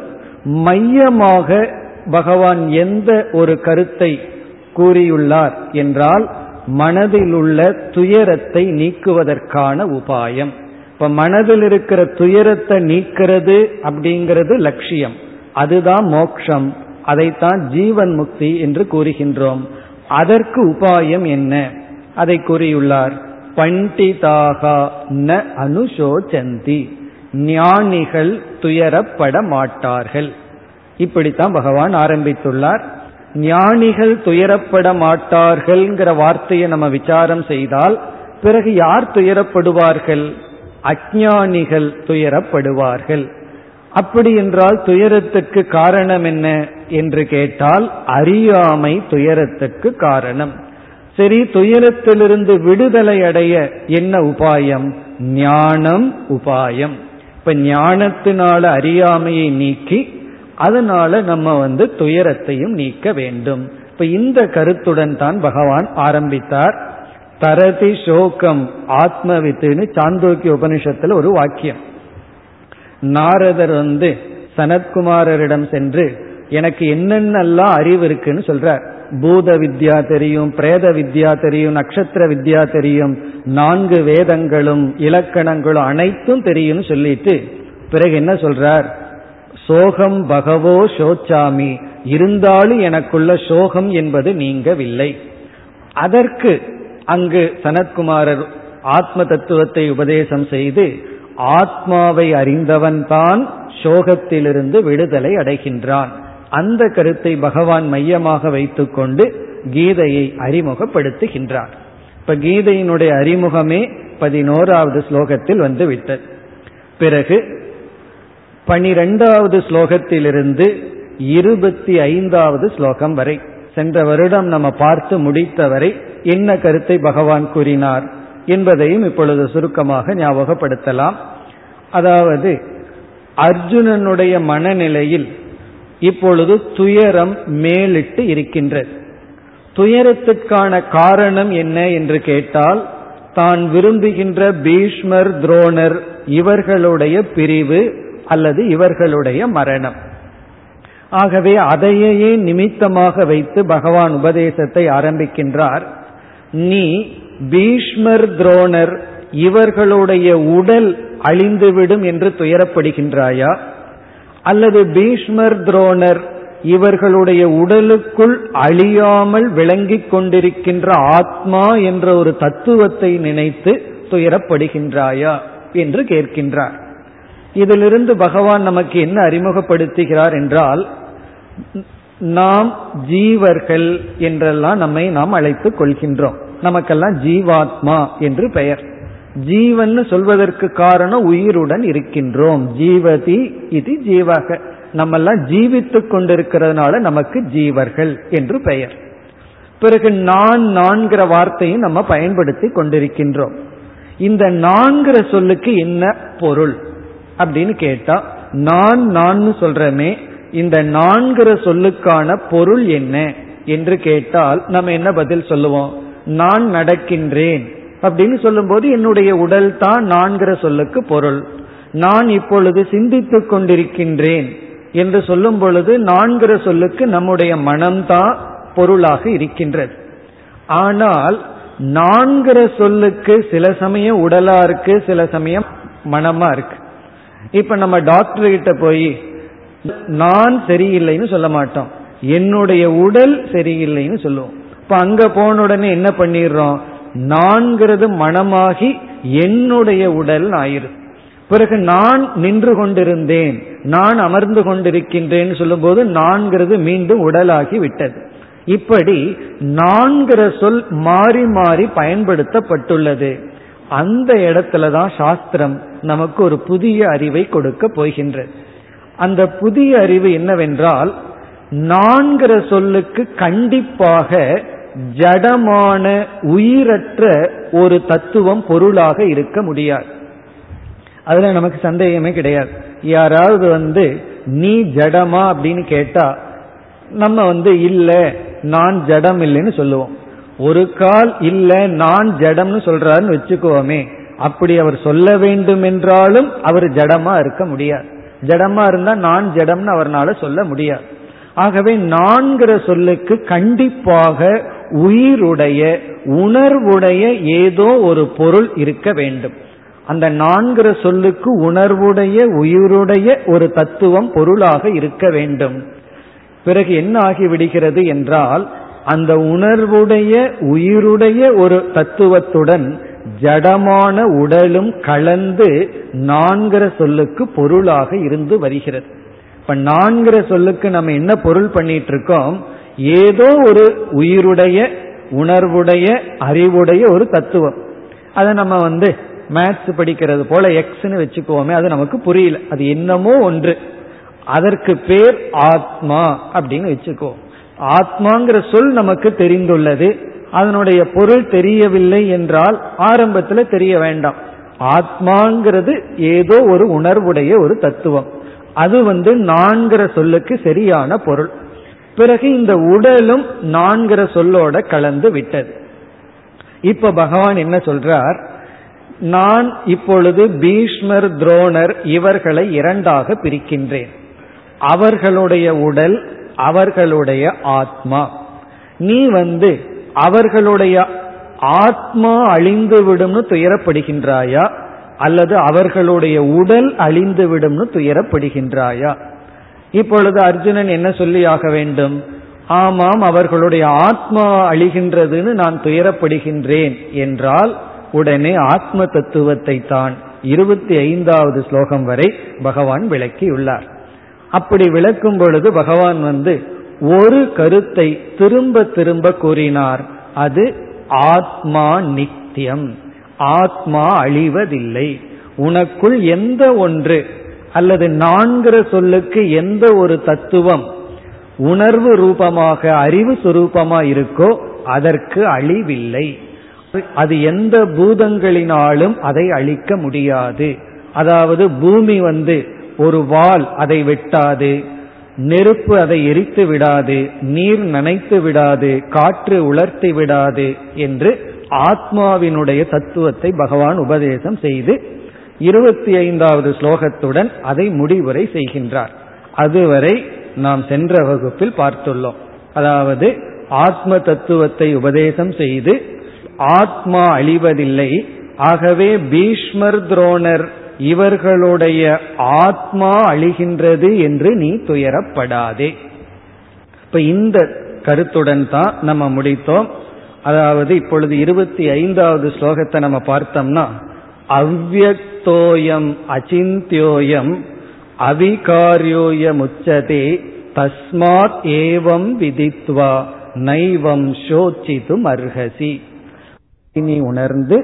மையமாக பகவான் எந்த ஒரு கருத்தை கூறியுள்ளார் என்றால் மனதில் உள்ள துயரத்தை நீக்குவதற்கான உபாயம். இப்ப மனதில் இருக்கிற துயரத்தை நீக்கிறது அப்படிங்கிறது லட்சியம். அதுதான் மோக்ஷம். அதைத்தான் ஜீவன் முக்தி என்று கூறுகின்றோம். அதற்கு உபாயம் என்ன? அதை கூறியுள்ளார். பண்டிதாக ந அனுசோச்சந்தி. ஞானிகள் துயரப்பட மாட்டார்கள். இப்படித்தான் பகவான் ஆரம்பித்துள்ளார். ஞானிகள் துயரப்பட மாட்டார்கள்ங்கிற வார்த்தையை நம்ம விசாரம் செய்தால் பிறகு யார் துயரப்படுவார்கள்? அஜானிகள் துயரப்படுவார்கள். அப்படி என்றால் துயரத்துக்கு காரணம் என்ன என்று கேட்டால் அறியாமை துயரத்துக்கு காரணம். சரி துயரத்திலிருந்து விடுதலை அடைய என்ன உபாயம்? ஞானம் உபாயம். இப்ப ஞானத்தினால அறியாமையை நீக்கி அதனால நம்ம வந்து துயரத்தையும் நீக்க வேண்டும். இப்ப இந்த கருத்துடன் தான் பகவான் ஆரம்பித்தார். தரதி சோகம் ஆத்மவித்துன்னு சாந்தோக்கிய உபனிஷத்துல ஒரு வாக்கியம். நாரதர் வந்து சனத்குமாரரிடம் சென்று எனக்கு என்னென்னலாம் அறிவு இருக்குன்னு சொல்றார். பூத வித்யா தெரியும் பிரேத வித்யா தெரியும் நட்சத்திர வித்யா தெரியும் நான்கு வேதங்களும் இலக்கணங்களும் அனைத்தும் தெரியும்னு சொல்லிட்டு பிறகு என்ன சொல்றார்? சோகம் பகவோ சோச்சாமி இருந்தாலும் எனக்குள்ள சோகம் என்பது நீங்கவில்லை. அதற்கு அங்கு சனத்குமாரர் ஆத்ம தத்துவத்தை உபதேசம் செய்து ஆத்மாவை அறிந்தவன்தான் சோகத்திலிருந்து விடுதலை அடைகின்றான். அந்த கருத்தை பகவான் மையமாக வைத்துக்கொண்டு கீதையை அறிமுகப்படுத்துகின்றார். இப்ப கீதையினுடைய அறிமுகமே பதினோராவது ஸ்லோகத்தில் வந்து விட்டது பிறகு பனிரெண்டாவது ஸ்லோகத்திலிருந்து இருபத்தி ஐந்தாவது ஸ்லோகம் வரை சென்ற வருடம் நம்ம பார்த்து முடித்தவரை என்ன கருத்தை பகவான் கூறினார்? என்பதையும் இப்பொழுது சுருக்கமாக ஞாபகப்படுத்தலாம். அதாவது அர்ஜுனனுடைய மனநிலையில் இப்பொழுது துயரம் மேலிட்டு இருக்கின்றது. துயரத்திற்கான காரணம் என்ன என்று கேட்டால் தான் விரும்புகின்ற பீஷ்மர் துரோணர் இவர்களுடைய பிரிவு அல்லது இவர்களுடைய மரணம். ஆகவே அதையே நிமித்தமாக வைத்து பகவான் உபதேசத்தை ஆரம்பிக்கின்றார். நீ பீஷ்மர் துரோணர் இவர்களுடைய உடல் அழிந்துவிடும் என்று துயரப்படுகின்றாயா? அல்லது பீஷ்மர் துரோணர் இவர்களுடைய உடலுக்குள் அழியாமல் விளங்கிக் கொண்டிருக்கின்ற ஆத்மா என்ற ஒரு தத்துவத்தை நினைத்து துயரப்படுகின்றாயா என்று கேட்கின்றார். இதிலிருந்து பகவான் நமக்கு என்ன அறிமுகப்படுத்துகிறார் என்றால் நாம் ஜீவர்கள் என்றெல்லாம் நம்மை நாம் அழைத்துக் கொள்கின்றோம். நமக்கெல்லாம் ஜீவாத்மா என்று பெயர். ஜீவன் சொல்வதற்கு காரணம் உயிருடன் இருக்கின்றோம். ஜீவதி இது ஜீவக. நம்மெல்லாம் ஜீவித்துக் கொண்டிருக்கிறதுனால நமக்கு ஜீவர்கள் என்று பெயர். பிறகு நான் நான்கிற வார்த்தையும் நம்ம பயன்படுத்தி கொண்டிருக்கின்றோம். இந்த நான்கிற சொல்லுக்கு என்ன பொருள் அப்படின்னு கேட்டா நான் நான் சொல்றமே இந்த நான்கிற சொல்லுக்கான பொருள் என்ன என்று கேட்டால் நம்ம என்ன பதில் சொல்லுவோம்? நான் நடக்கின்றேன் அப்படின்னு சொல்லும்போது என்னுடைய உடல் தான் நான்கிற சொல்லுக்கு பொருள். நான் இப்பொழுது சிந்தித்துக் கொண்டிருக்கின்றேன் என்று சொல்லும் பொழுது நான்கிற சொல்லுக்கு நம்முடைய மனம்தான் பொருளாக இருக்கின்றது. ஆனால் நான்கிற சொல்லுக்கு சில சமயம் உடலா இருக்கு சில சமயம் மனமா இருக்கு. இப்ப நம்ம டாக்டர் கிட்ட போய் நான் சரியில்லைன்னு சொல்ல மாட்டோம். என்னுடைய உடல் சரியில்லைன்னு சொல்லுவோம். இப்ப அங்க போன உடனே என்ன பண்ணிடுறோம்? நான்கிறது மனமாகி என்னுடைய உடல் ஆயிரு. பிறகு நான் நின்று கொண்டிருந்தேன். நான் அமர்ந்து கொண்டிருக்கின்றேன் சொல்லும்போது நான்கிறது மீண்டும் உடலாகி விட்டது. இப்படி நான்கிற சொல் மாறி மாறி பயன்படுத்தப்பட்டுள்ளது. அந்த இடத்துலதான் சாஸ்திரம் நமக்கு ஒரு புதிய அறிவை கொடுக்க போகின்றது. அந்த புதிய அறிவு என்னவென்றால் நான்கிற சொல்லுக்கு கண்டிப்பாக ஜடமான உயிரற்ற ஒரு தத்துவம் பொருளாக இருக்க முடியாது. அதுல நமக்கு சந்தேகமே கிடையாது. யாராவது வந்து நீ ஜடமா? அப்படின்னு கேட்டா நம்ம வந்து இல்ல நான் ஜடம் இல்லைன்னு சொல்லுவோம். ஒரு கால் இல்ல நான் ஜடம்னு சொல்றாருன்னு வச்சுக்குவோமே அப்படி அவர் சொல்ல வேண்டும் என்றாலும் அவர் ஜடமா இருக்க முடியாது. ஜடமா இருந்தா நான் ஜடம்னு அவர்னால சொல்ல முடியாது. ஆகவே நான்கிற சொல்லுக்கு கண்டிப்பாக உயிருடைய உணர்வுடைய ஏதோ ஒரு பொருள் இருக்க வேண்டும். அந்த நான்கிற சொல்லுக்கு உணர்வுடைய உயிருடைய ஒரு தத்துவம் பொருளாக இருக்க வேண்டும். பிறகு என்ன ஆகிவிடுகிறது என்றால் அந்த உணர்வுடைய உயிருடைய ஒரு தத்துவத்துடன் ஜடமான உடலும் கலந்து நான்கிற சொல்லுக்கு பொருளாக இருந்து வருகிறது. இப்ப நான்கிற சொல்லுக்கு நம்ம என்ன பொருள் பண்ணிட்டு இருக்கோம்? ஏதோ ஒரு உயிருடைய உணர்வுடைய அறிவுடைய ஒரு தத்துவம். அதை நம்ம வந்து மேத்ஸ் படிக்கிறது போல எக்ஸ்னு வச்சுக்கோமே அது நமக்கு புரியல. அது என்னமோ ஒன்று. அதற்கு பேர் ஆத்மா அப்படின்னு வச்சுக்கோ. ஆத்மாங்கிற சொல் நமக்கு தெரிந்துள்ளது. அதனுடைய பொருள் தெரியவில்லை என்றால் ஆரம்பத்தில் தெரிய வேண்டாம். ஆத்மாங்கிறது ஏதோ ஒரு உணர்வுடைய ஒரு தத்துவம். அது வந்து நான்கிற சொல்லுக்கு சரியான பொருள். பிறகு இந்த உடலும் நான்கிற சொல்லோட கலந்து விட்டது. இப்ப பகவான் என்ன சொல்றார்? நான் இப்பொழுது பீஷ்மர் துரோணர் இவர்களை இரண்டாக பிரிக்கின்றேன். அவர்களுடைய உடல் அவர்களுடைய ஆத்மா. நீ வந்து அவர்களுடைய ஆத்மா அழிந்து விடும்னு துயரப்படுகின்றாயா? அல்லது அவர்களுடைய உடல் அழிந்து விடும்னு துயரப்படுகின்றாயா? இப்பொழுது அர்ஜுனன் என்ன சொல்லி ஆக வேண்டும்? ஆமாம் அவர்களுடைய ஆத்மா அழிகின்றதுன்னு நான் துயரப்படுகின்றேன் என்றால் உடனே ஆத்ம தத்துவத்தை தான் இருபத்தி ஐந்தாவது ஸ்லோகம் வரை பகவான் விளக்கியுள்ளார். அப்படி விளக்கும் பொழுது பகவான் வந்து ஒரு கருத்தை திரும்ப திரும்ப கூறினார். அது ஆத்மா நித்தியம். ஆத்மா அழிவதில்லை. உனக்குள் எந்த ஒன்று அல்லது நான்கிற சொல்லுக்கு எந்த ஒரு தத்துவம் உணர்வு ரூபமாக அறிவு சுரூபமா இருக்கோ அதற்கு அழிவில்லை. அது எந்த பூதங்களினாலும் அதை அழிக்க முடியாது. அதாவது பூமி வந்து ஒரு வால் அதை வெட்டாது நெருப்பு அதை எரித்து விடாது நீர் நனைத்து விடாது காற்று உலர்த்தி விடாது என்று ஆத்மாவினுடைய தத்துவத்தை பகவான் உபதேசம் செய்து இருபத்தி ஐந்தாவது ஸ்லோகத்துடன் அதை முடிவுரை செய்கின்றார். அதுவரை நாம் சென்ற வகுப்பில் பார்த்துள்ளோம். அதாவது ஆத்ம தத்துவத்தை உபதேசம் செய்து ஆத்மா அழிவதில்லை ஆகவே பீஷ்மர் துரோணர் இவர்களுடைய ஆத்மா அழிகின்றது என்று நீ துயரப்படாதே. இப்ப இந்த கருத்துடன் தான் நம்ம முடித்தோம். அதாவது இப்பொழுது இருபத்தி ஐந்தாவது ஸ்லோகத்தை நம்ம பார்த்தோம்னா அவ்வக்தோயம் அச்சிந்தியோயம் அவிகாரியோயம் உச்சதே தஸ்மாத் ஏவம் விதித்வா நைவம் சோச்சிதும் அர்ஹசி இனி உணர்ந்து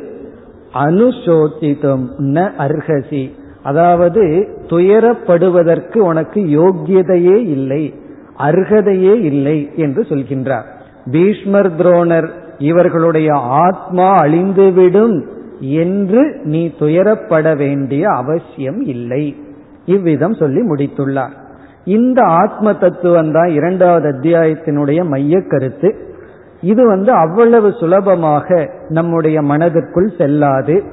அனுசோச்சித்தும் ந அர்ஹசி. அதாவது துயரப்படுவதற்கு உனக்கு யோக்கியதையே இல்லை அர்ஹதையே இல்லை என்று சொல்கின்றார். பீஷ்மர் துரோணர் இவர்களுடைய ஆத்மா அழிந்துவிடும் என்று நீ துயரப்பட வேண்டிய அவசியம் இல்லை. இவ்விதம் சொல்லி முடித்துள்ளார். இந்த ஆத்ம தத்துவம் தான் இரண்டாவது அத்தியாயத்தினுடைய மைய கருத்து. இது வந்து அவ்வளவு சுலபமாக நம்முடைய மனதிற்குள் செல்லாது.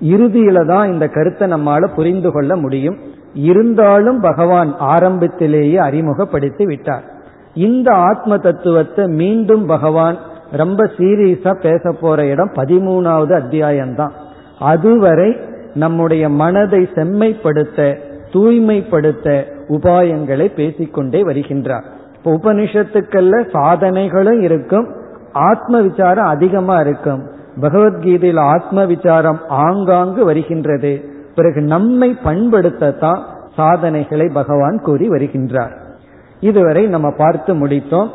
இறுதியில தான் இந்த கருத்தை நம்மால புரிந்து கொள்ள முடியும். இருந்தாலும் பகவான் ஆரம்பத்திலேயே அறிமுகப்படுத்தி விட்டார். இந்த ஆத்ம தத்துவத்தை மீண்டும் பகவான் ரொம்ப சீரியஸா பேச போற இடம் பதிமூணாவது அத்தியாயம்தான். அதுவரை நம்முடைய மனதை செம்மைப்படுத்த தூய்மைப்படுத்த உபாயங்களை பேசிக்கொண்டே வருகின்றார். இப்போ உபனிஷத்துக்கள்ல சாதனைகளும் இருக்கும் ஆத்ம விசாரம் அதிகமா இருக்கும். பகவத்கீதையில் ஆத்ம விசாரம் ஆங்காங்கு வருகின்றது. பிறகு நம்மை பண்படுத்தத்தான் சாதனைகளை பகவான் கூறி வருகின்றார். இதுவரை நம்ம பார்த்து முடித்தோம்.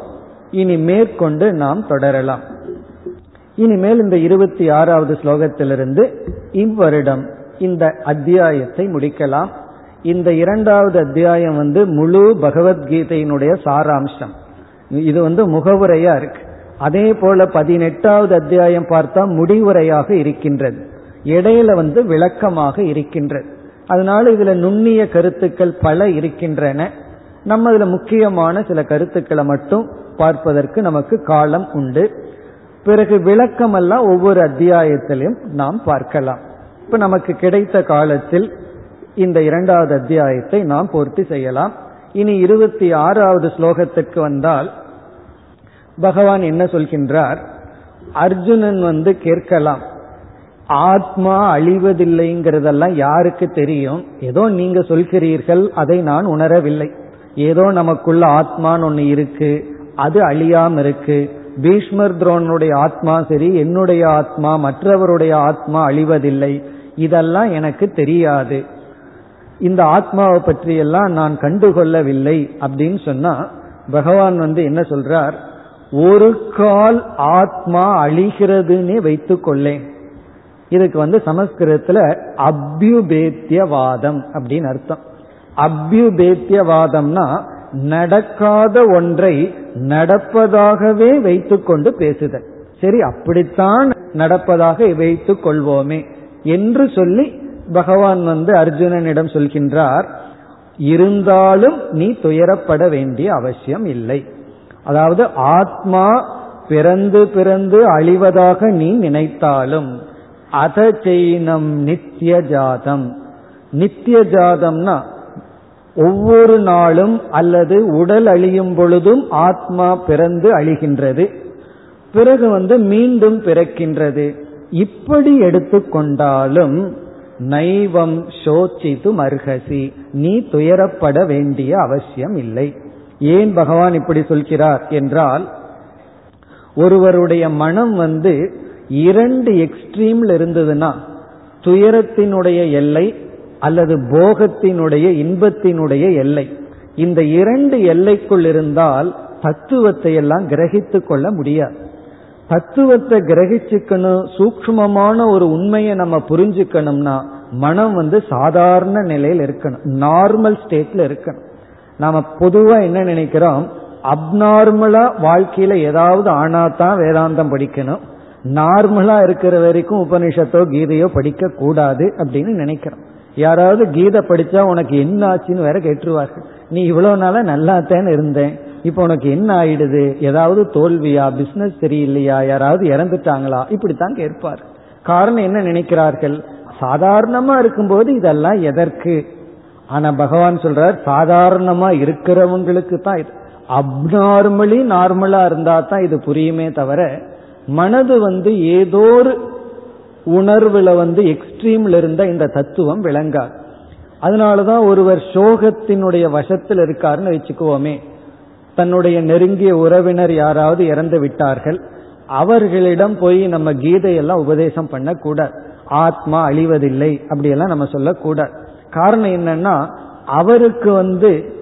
இனி மேற்கொண்டு நாம் தொடரலாம். இனிமேல் இந்த இருபத்தி ஆறாவது ஸ்லோகத்திலிருந்து இவ்வருடம் இந்த அத்தியாயத்தை முடிக்கலாம். இந்த இரண்டாவது அத்தியாயம் வந்து முழு பகவத்கீதையினுடைய சாராம்சம். இது வந்து முகவுரையா இருக்கு. அதே போல பதினெட்டாவது அத்தியாயம் பார்த்தா முடிவுரையாக இருக்கின்றது. இடையில வந்து விளக்கமாக இருக்கின்றது. அதனால இதுல நுண்ணிய கருத்துக்கள் பல இருக்கின்றன. நம்ம இதுல முக்கியமான சில கருத்துக்களை மட்டும் பார்ப்பதற்கு நமக்கு காலம் உண்டு. பிறகு விளக்கமெல்லாம் ஒவ்வொரு அத்தியாயத்திலையும் நாம் பார்க்கலாம். இப்ப நமக்கு கிடைத்த காலத்தில் இந்த இரண்டாவது அத்தியாயத்தை நாம் பூர்த்தி செய்யலாம். இனி இருபத்தி ஆறாவது ஸ்லோகத்திற்கு வந்தால் பகவான் என்ன சொல்கின்றார்? அர்ஜுனன் வந்து கேட்கலாம் ஆத்மா அழிவதில்லைங்கிறதெல்லாம் யாருக்கு தெரியும்? ஏதோ நீங்க சொல்கிறீர்கள் அதை நான் உணரவில்லை. ஏதோ நமக்குள்ள ஆத்மான்னு ஒன்று இருக்கு. அது அழியாம இருக்கு. பீஷ்மர் துரோனுடைய ஆத்மா சரி என்னுடைய ஆத்மா மற்றவருடைய ஆத்மா அழிவதில்லை. இதெல்லாம் எனக்கு தெரியாது. இந்த ஆத்மாவை பற்றியெல்லாம் நான் கண்டுகொள்ளவில்லை அப்படின்னு சொன்னா பகவான் வந்து என்ன சொல்றார்? ஒரு கால் ஆத்மா அழிகிறதுன்னே வைத்துக் கொள்ளேன் இதுக்கு வந்து சமஸ்கிருதத்துல அபியுபேத்தியவாதம் அப்படின்னு அர்த்தம். அபியுபேத்தியவாதம்னா நடக்காத ஒன்றை நடப்பதாகவே வைத்துக்கொண்டு பேசுதல். சரி அப்படித்தான் நடப்பதாக வைத்துக் கொள்வோமே என்று சொல்லி பகவான் வந்து அர்ஜுனனிடம் சொல்கின்றார் இருந்தாலும் நீ துயரப்பட வேண்டிய அவசியம் இல்லை. அதாவது ஆத்மா பிறந்து பிறந்து அழிவதாக நீ நினைத்தாலும் அத செய்னம் நித்திய ஜாதம் நித்திய ஜாதம்னா ஒவ்வொரு நாளும் அல்லது உடல் அழியும் பொழுதும் ஆத்மா பிறந்து அழிகின்றது. பிறகு வந்து மீண்டும் பிறக்கின்றது. இப்படி எடுத்துக்கொண்டாலும் நைவம் சோச்சித்து மர்ஹசி. நீ துயரப்பட வேண்டிய அவசியம் இல்லை. ஏன் பகவான் இப்படி சொல்கிறார் என்றால் ஒருவருடைய மனம் வந்து இரண்டு எக்ஸ்ட்ரீம்ல இருந்ததுன்னா துயரத்தினுடைய எல்லை அல்லது போகத்தினுடைய இன்பத்தினுடைய எல்லை. இந்த இரண்டு எல்லைக்குள் இருந்தால் தத்துவத்தை எல்லாம் கிரகித்து கொள்ள முடியாது. தத்துவத்தை கிரகிச்சுக்கணும் சூக்மமான ஒரு உண்மையை நம்ம புரிஞ்சுக்கணும்னா மனம் வந்து சாதாரண நிலையில் இருக்கணும். நார்மல் ஸ்டேட்ல இருக்கணும். நாம பொதுவா என்ன நினைக்கிறோம்? அப்நார்மலா வாழ்க்கையில ஏதாவது ஆனா தான் வேதாந்தம் படிக்கணும். நார்மலா இருக்கிற வரைக்கும் உபனிஷத்தோ கீதையோ படிக்க கூடாது அப்படின்னு நினைக்கிறோம். யாராவது கீதை படிச்சா உனக்கு என்ன ஆச்சுன்னு வேற கேட்டுருவார்கள். நீ இவ்வளவு நாளா நல்லாத்தேன்னு இருந்தேன். இப்போ உனக்கு என்ன ஆயிடுது? ஏதாவது தோல்வியா? பிசினஸ் சரியில்லையா? யாராவது இறந்துட்டாங்களா? இப்படித்தான் கேட்பார். காரணம் என்ன நினைக்கிறார்கள்? சாதாரணமா இருக்கும்போது இதெல்லாம் எதற்கு? ஆனா பகவான் சொல்றார் சாதாரணமா இருக்கிறவங்களுக்கு தான் இது. அப்நார்மலி நார்மலா இருந்தா தான் இது புரியுமே தவிர மனது வந்து ஏதோ ஒரு உணர்வுல வந்து எக்ஸ்ட்ரீம்ல இருந்த இந்த தத்துவம் விளங்காது. அதனாலதான் ஒருவர் சோகத்தினுடைய வசத்தில் இருக்காருன்னு வச்சுக்குவோமே. தன்னுடைய நெருங்கிய உறவினர் யாராவது இறந்து விட்டார்கள். அவர்களிடம் போய் நம்ம கீதையெல்லாம் உபதேசம் பண்ணக்கூடாது. ஆத்மா அழிவதில்லை அப்படியெல்லாம் நம்ம சொல்லக்கூடாது. காரணம் என்னன்னா அவருக்கு வந்து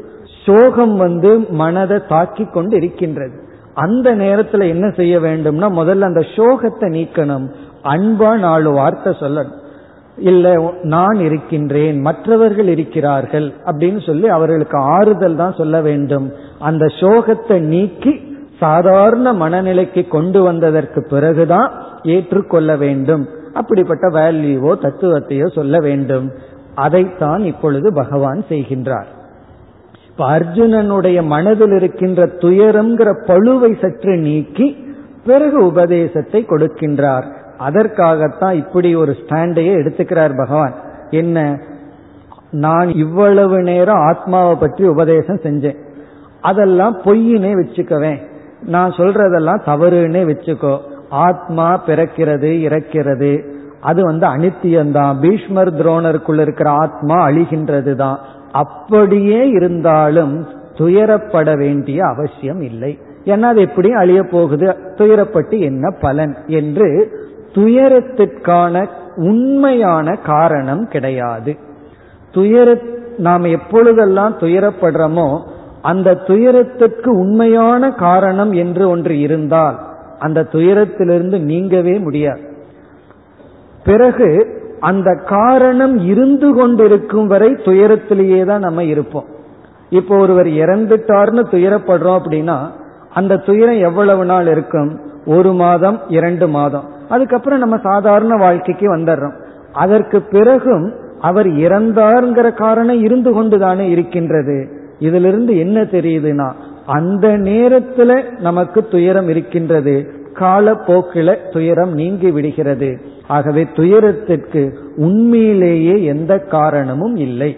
சோகம் வந்து மனதை தாக்கி கொண்டு இருக்கின்றது. அந்த நேரத்துல என்ன செய்ய வேண்டும்னா முதல்ல அந்த சோகத்தை நீக்கணும். அன்பா நாலு வார்த்தை சொல்லணும். இல்ல நான் இருக்கின்றேன் மற்றவர்கள் இருக்கிறார்கள் அப்படின்னு சொல்லி அவர்களுக்கு ஆறுதல் தான் சொல்ல வேண்டும். அந்த சோகத்தை நீக்கி சாதாரண மனநிலைக்கு கொண்டு வந்ததற்கு பிறகுதான் ஏற்றுக்கொள்ள வேண்டும். அப்படிப்பட்ட வேல்யூவோ தத்துவத்தையோ சொல்ல வேண்டும். அதைத்தான் இப்பொழுது பகவான் செய்கின்றார். இப்ப அர்ஜுனனுடைய மனதில் இருக்கின்ற துயரம்ங்கிற பழுவை சற்று நீக்கி பிறகு உபதேசத்தை கொடுக்கின்றார். அதற்காகத்தான் இப்படி ஒரு ஸ்டாண்டையே எடுத்துக்கிறார் பகவான். என்ன? நான் இவ்வளவு நேரம் ஆத்மாவை பற்றி உபதேசம் செஞ்சேன். அதெல்லாம் பொய்யினே வச்சுக்கவேன் நான் சொல்றதெல்லாம் தவறுன்னே வச்சுக்கோ. ஆத்மா பிறக்கிறது இறக்கிறது. அது வந்து அனித்தியம்தான். பீஷ்மர் துரோணருக்குள்ள இருக்கிற ஆத்மா அழிகின்றது தான் அப்படியே இருந்தாலும் துயரப்பட வேண்டிய அவசியம் இல்லை. ஏன்னா அது எப்படியும் அழிய போகுது. துயரப்பட்டு என்ன பலன் என்று துயரத்திற்கான உண்மையான காரணம் கிடையாது. துயர நாம் எப்பொழுதெல்லாம் துயரப்படுறோமோ அந்த துயரத்திற்கு உண்மையான காரணம் என்று ஒன்று இருந்தால் அந்த துயரத்திலிருந்து நீங்கவே முடியாது. பிறகு அந்த காரணம் இருந்து கொண்டிருக்கும் வரை துயரத்திலேயே தான் நம்ம இருப்போம். இப்போ ஒருவர் இறந்துட்டார்னு துயரப்படுறோம் அப்படின்னா அந்த துயரம் எவ்வளவு நாள் இருக்கும்? ஒரு மாதம் இரண்டு மாதம். அதுக்கப்புறம் நம்ம சாதாரண வாழ்க்கைக்கு வந்துடுறோம். அதற்கு பிறகும் அவர் இறந்தாருங்கிற காரணம் இருந்து கொண்டுதானே இருக்கின்றது. இதிலிருந்து என்ன தெரியுதுன்னா அந்த நேரத்துல நமக்கு துயரம் இருக்கின்றது. காலப்போக்கில துயரம் நீங்கி விடுகிறது. ஆகவே துயரத்திற்கு உண்மையிலேயே எந்த காரணமும் இல்லை.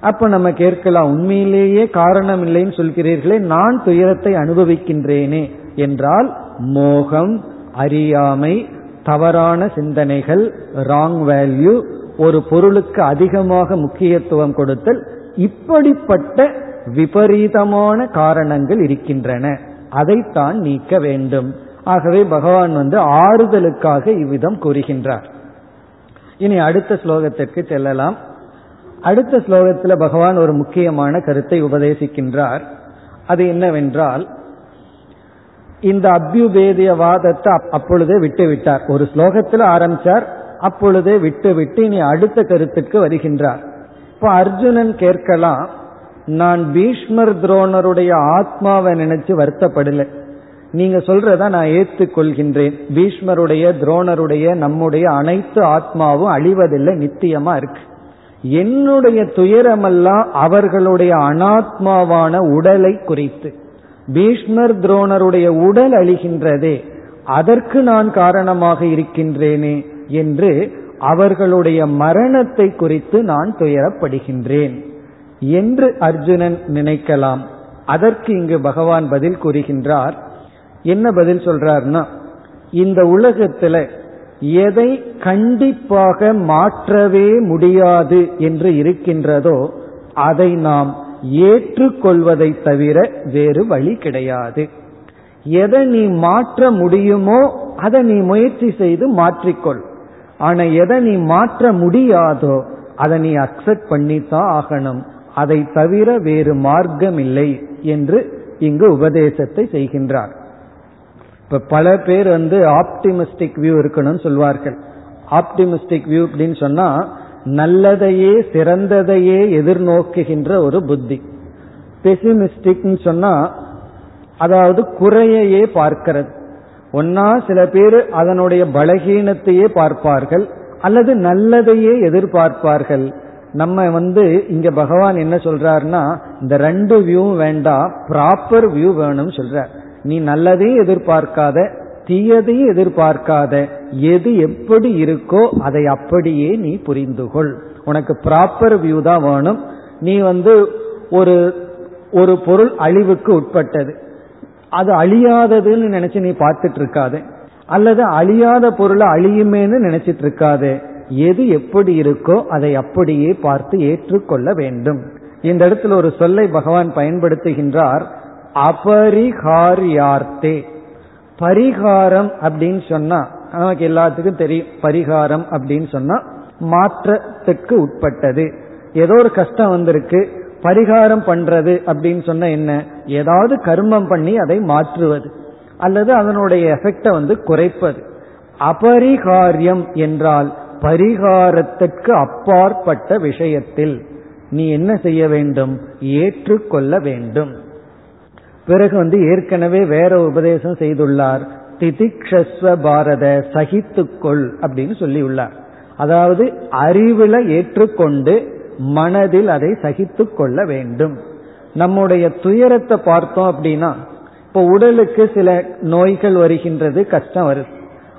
அப்ப நம்ம கேட்கலாம் உண்மையிலேயே காரணம் இல்லைன்னு சொல்கிறீர்களே நான் துயரத்தை அனுபவிக்கின்றேனே என்றால் மோகம் அறியாமை தவறான சிந்தனைகள் ராங் வேல்யூ ஒரு பொருளுக்கு அதிகமாக முக்கியத்துவம் கொடுத்தல் இப்படிப்பட்ட விபரீதமான காரணங்கள் இருக்கின்றன. அதைத்தான் நீக்க வேண்டும். ஆகவே பகவான் வந்து ஆறுதலுக்காக இவ்விதம் கூறுகின்றார். இனி அடுத்த ஸ்லோகத்திற்கு செல்லலாம். அடுத்த ஸ்லோகத்தில் பகவான் ஒரு முக்கியமான கருத்தை உபதேசிக்கின்றார். அது என்னவென்றால் இந்த அபியுபேதிய வாதத்தை அப்பொழுதே விட்டு விட்டார் ஒரு ஸ்லோகத்தில் ஆரம்பிச்சார் அப்பொழுதே விட்டு விட்டு இனி அடுத்த கருத்துக்கு வருகின்றார். இப்போ அர்ஜுனன் கேட்கலாம் நான் பீஷ்மர் துரோணருடைய ஆத்மாவை நினைச்சு வருத்தப்படலை. நீங்க சொல்றத நான் ஏற்றுக்கொள்கின்றேன். பீஷ்மருடைய துரோணருடைய நம்முடைய அனைத்து ஆத்மாவும் அழிவதில்லை நித்தியமா இருக்கு. என்னுடைய துயரமெல்லாம் அவர்களுடைய அனாத்மாவான உடலை குறித்து. பீஷ்மர் துரோணருடைய உடல் அழிகின்றதே அதற்கு நான் காரணமாக இருக்கின்றேனே என்று அவர்களுடைய மரணத்தை குறித்து நான் துயரப்படுகின்றேன் என்று அர்ஜுனன் நினைக்கலாம். அதற்கு இங்கு பகவான் பதில் கூறுகின்றார். என்ன பதில் சொல்றார்னா இந்த உலகத்துல எதை கண்டிப்பாக மாற்றவே முடியாது என்று இருக்கின்றதோ அதை நாம் ஏற்றுக்கொள்வதை தவிர வேறு வழி கிடையாது. எதை நீ மாற்ற முடியுமோ அதை நீ முயற்சி செய்து மாற்றிக்கொள். ஆனா எதை நீ மாற்ற முடியாதோ அதை நீ அக்செப்ட் பண்ணித்தான் ஆகணும். அதை தவிர வேறு மார்க்கம் இல்லை என்று இங்கு உபதேசத்தை செய்கின்றார். இப்ப பல பேர் வந்து ஆப்டிமிஸ்டிக் வியூ இருக்கணும்னு சொல்வார்கள். ஆப்டிமிஸ்டிக் வியூ அப்படின்னு சொன்னா நல்லதையே சிறந்ததையே எதிர்நோக்குகின்ற ஒரு புத்தி. பெசிமிஸ்டிக்னு சொன்னா அதாவது குறையையே பார்க்கிறது. ஒன்னா சில பேர் அதனுடைய பலகீனத்தையே பார்ப்பார்கள் அல்லது நல்லதையே எதிர்பார்ப்பார்கள். நம்ம வந்து இங்க பகவான் என்ன சொல்றாருன்னா இந்த ரெண்டு வியூவும் வேண்டாம் ப்ராப்பர் வியூ வேணும்னு சொல்றார். நீ நல்லதையும் எதிர்பார்க்காத தீயதையும் எதிர்பார்க்காத எது எப்படி இருக்கோ அதை அப்படியே நீ புரிந்து கொள் உனக்கு ப்ராப்பர் வியூ தான் வேணும். நீ வந்து ஒரு ஒரு பொருள் அழிவுக்கு உட்பட்டது. அது அழியாததுன்னு நினைச்சு நீ பார்த்துட்டு இருக்காது அல்லது அழியாத பொருளை அழியுமேன்னு நினைச்சிட்டு இருக்காது எது எப்படி இருக்கோ அதை அப்படியே பார்த்து ஏற்றுக்கொள்ள வேண்டும். இந்த இடத்துல ஒரு சொல்லை பகவான் பயன்படுத்துகின்றார். அபரிகாரியார்த்தே பரிகாரம் அப்படின்னு சொன்னா நமக்கு எல்லாத்துக்கும் தெரியும். பரிகாரம் அப்படின்னு சொன்னா மாற்றத்துக்கு உட்பட்டது. ஏதோ ஒரு கஷ்டம் வந்திருக்கு பரிகாரம் பண்றது அப்படின்னு சொன்ன என்ன? ஏதாவது கர்மம் பண்ணி அதை மாற்றுவது. அல்லது அதனுடைய எஃபெக்டை வந்து குறைப்பது. அபரிகாரியம் என்றால் பரிகாரத்திற்கு அப்பாற்பட்ட விஷயத்தில் நீ என்ன செய்ய வேண்டும்? ஏற்றுக்கொள்ள வேண்டும். பிறகு வந்து ஏற்கனவே வேற உபதேசம் செய்துள்ளார். திதிக்ஷஸ்வ பாரத சகித்துக்கொள் அப்படின்னு சொல்லி உள்ளார் அதாவது அறிவுல ஏற்றுக்கொண்டு மனதில் அதை சகித்து கொள்ள வேண்டும். நம்முடைய துயரத்தை பார்த்தோம் அப்படின்னா இப்போ உடலுக்கு சில நோய்கள் வருகின்றது கஷ்டம் வருது.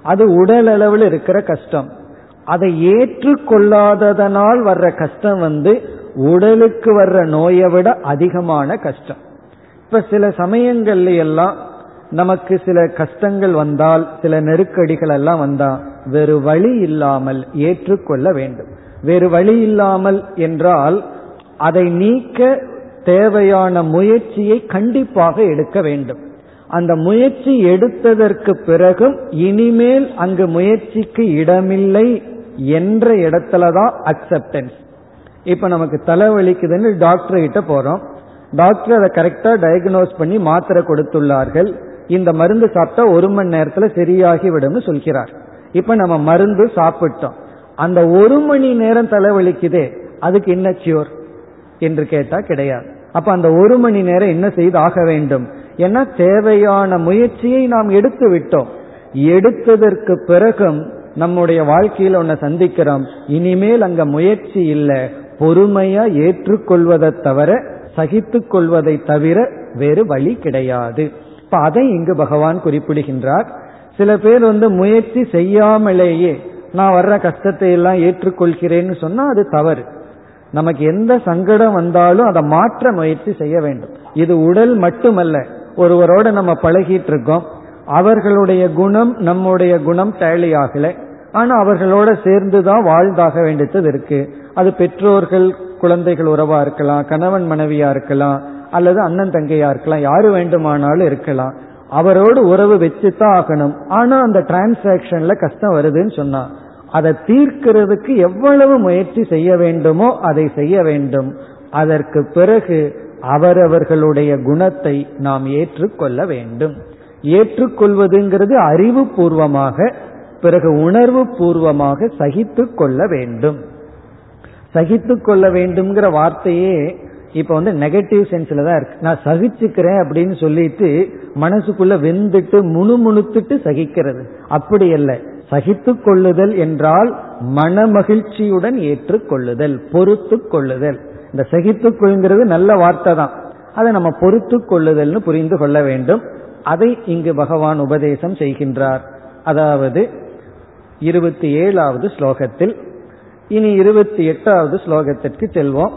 அது உடல் அளவில் இருக்கிற கஷ்டம். அதை ஏற்றுக்கொள்ளாததனால் வர்ற கஷ்டம் வந்து உடலுக்கு வர்ற நோயை விட அதிகமான கஷ்டம். இப்ப சில சமயங்கள்ல எல்லாம் நமக்கு சில கஷ்டங்கள் வந்தால் சில நெருக்கடிகள் எல்லாம் வந்தா வேறு வழி இல்லாமல் ஏற்றுக்கொள்ள வேண்டும். வேறு வழி இல்லாமல் என்றால் அதை நீக்க தேவையான முயற்சியை கண்டிப்பாக எடுக்க வேண்டும். அந்த முயற்சி எடுத்ததற்கு பிறகும் இனிமேல் அங்கு முயற்சிக்கு இடமில்லை என்ற இடத்துலதான் அக்செப்டன்ஸ் இப்ப நமக்கு தலைவலிக்குதுன்னு டாக்டர் கிட்ட போறோம். டாக்டர் அதை கரெக்டா டயக்னோஸ் பண்ணி மாத்திரை கொடுத்துள்ளார்கள். இந்த மருந்து சாப்பிட்டா ஒரு மணி நேரத்துல சரியாகி விடும்னு சொல்கிறார். இப்ப நம்ம மருந்து சாப்பிட்டோம். அந்த ஒரு மணி நேரம் தலைவலிக்குதே அதுக்கு என்ன சியோர் என்று கேட்டா கிடையாது. அப்ப அந்த ஒரு மணி நேரம் என்ன செய்து ஆக வேண்டும்? ஏன்னா தேவையான முயற்சியை நாம் எடுத்து விட்டோம். எடுத்ததற்கு பிறகும் நம்முடைய வாழ்க்கையில் ஒன்ன சந்திக்கிறோம். இனிமேல் அங்க முயற்சி இல்லை. பொறுமையா ஏற்றுக்கொள்வதை தவிர சகித்து கொள்வதை தவிர வேறு வழி கிடையாது. இப்ப அதை இங்கு பகவான் குறிப்பிடுகின்றார். சில பேர் வந்து முயற்சி செய்யாமலேயே நான் வர்ற கஷ்டத்தை எல்லாம் ஏற்றுக்கொள்கிறேன்னு சொன்னா அது தவறு. நமக்கு எந்த சங்கடம் வந்தாலும் அதை மாற்ற முயற்சி செய்ய வேண்டும். இது உடல் மட்டுமல்ல. ஒருவரோட நம்ம பழகிட்டு இருக்கோம் அவர்களுடைய குணம் நம்முடைய குணம் டேலி ஆகல ஆனா அவர்களோட சேர்ந்துதான் வாழ்ந்தாக வேண்டியது இருக்கு. அது பெற்றோர்கள் குழந்தைகள் உறவா இருக்கலாம் கணவன் மனைவியா இருக்கலாம் அல்லது அண்ணன் தங்கையா இருக்கலாம் யாரு வேண்டுமானாலும் இருக்கலாம். அவரோடு உறவு வச்சுதான் ஆகணும். ஆனா அந்த டிரான்சாக்சன்ல கஷ்டம் வருதுன்னு சொன்னா அதை தீர்க்கிறதுக்கு எவ்வளவு முயற்சி செய்ய வேண்டுமோ அதை செய்ய வேண்டும். அதற்கு பிறகு அவரவர்களுடைய குணத்தை நாம் ஏற்றுக்கொள்ள வேண்டும். ஏற்றுக்கொள்வதுங்கிறது அறிவு பூர்வமாக பிறகு உணர்வு பூர்வமாக சகித்து கொள்ள வேண்டும். சகித்து கொள்ள வேண்டும்ங்கிற வார்த்தையே இப்ப வந்து நெகட்டிவ் சென்ஸ்ல தான் இருக்கு. நான் சகிச்சுக்கிறேன் அப்படின்னு சொல்லிட்டு மனசுக்குள்ள வெந்துட்டு முணுமுணுத்துட்டு சகிக்கிறது. அப்படி அல்ல. சகித்து கொள்ளுதல் என்றால் மன மகிழ்ச்சியுடன் ஏற்றுக்கொள்ளுதல் பொறுத்து கொள்ளுதல். இந்த சகித்து கொள்கிறது நல்ல வார்த்தை தான். அதை நம்ம பொறுத்து கொள்ளுதல்னு புரிந்து கொள்ள வேண்டும். அதை இங்கு பகவான் உபதேசம் செய்கின்றார். அதாவது இருபத்தி ஏழாவது ஸ்லோகத்தில் இனி இருபத்தி எட்டாவது ஸ்லோகத்திற்கு செல்வோம்.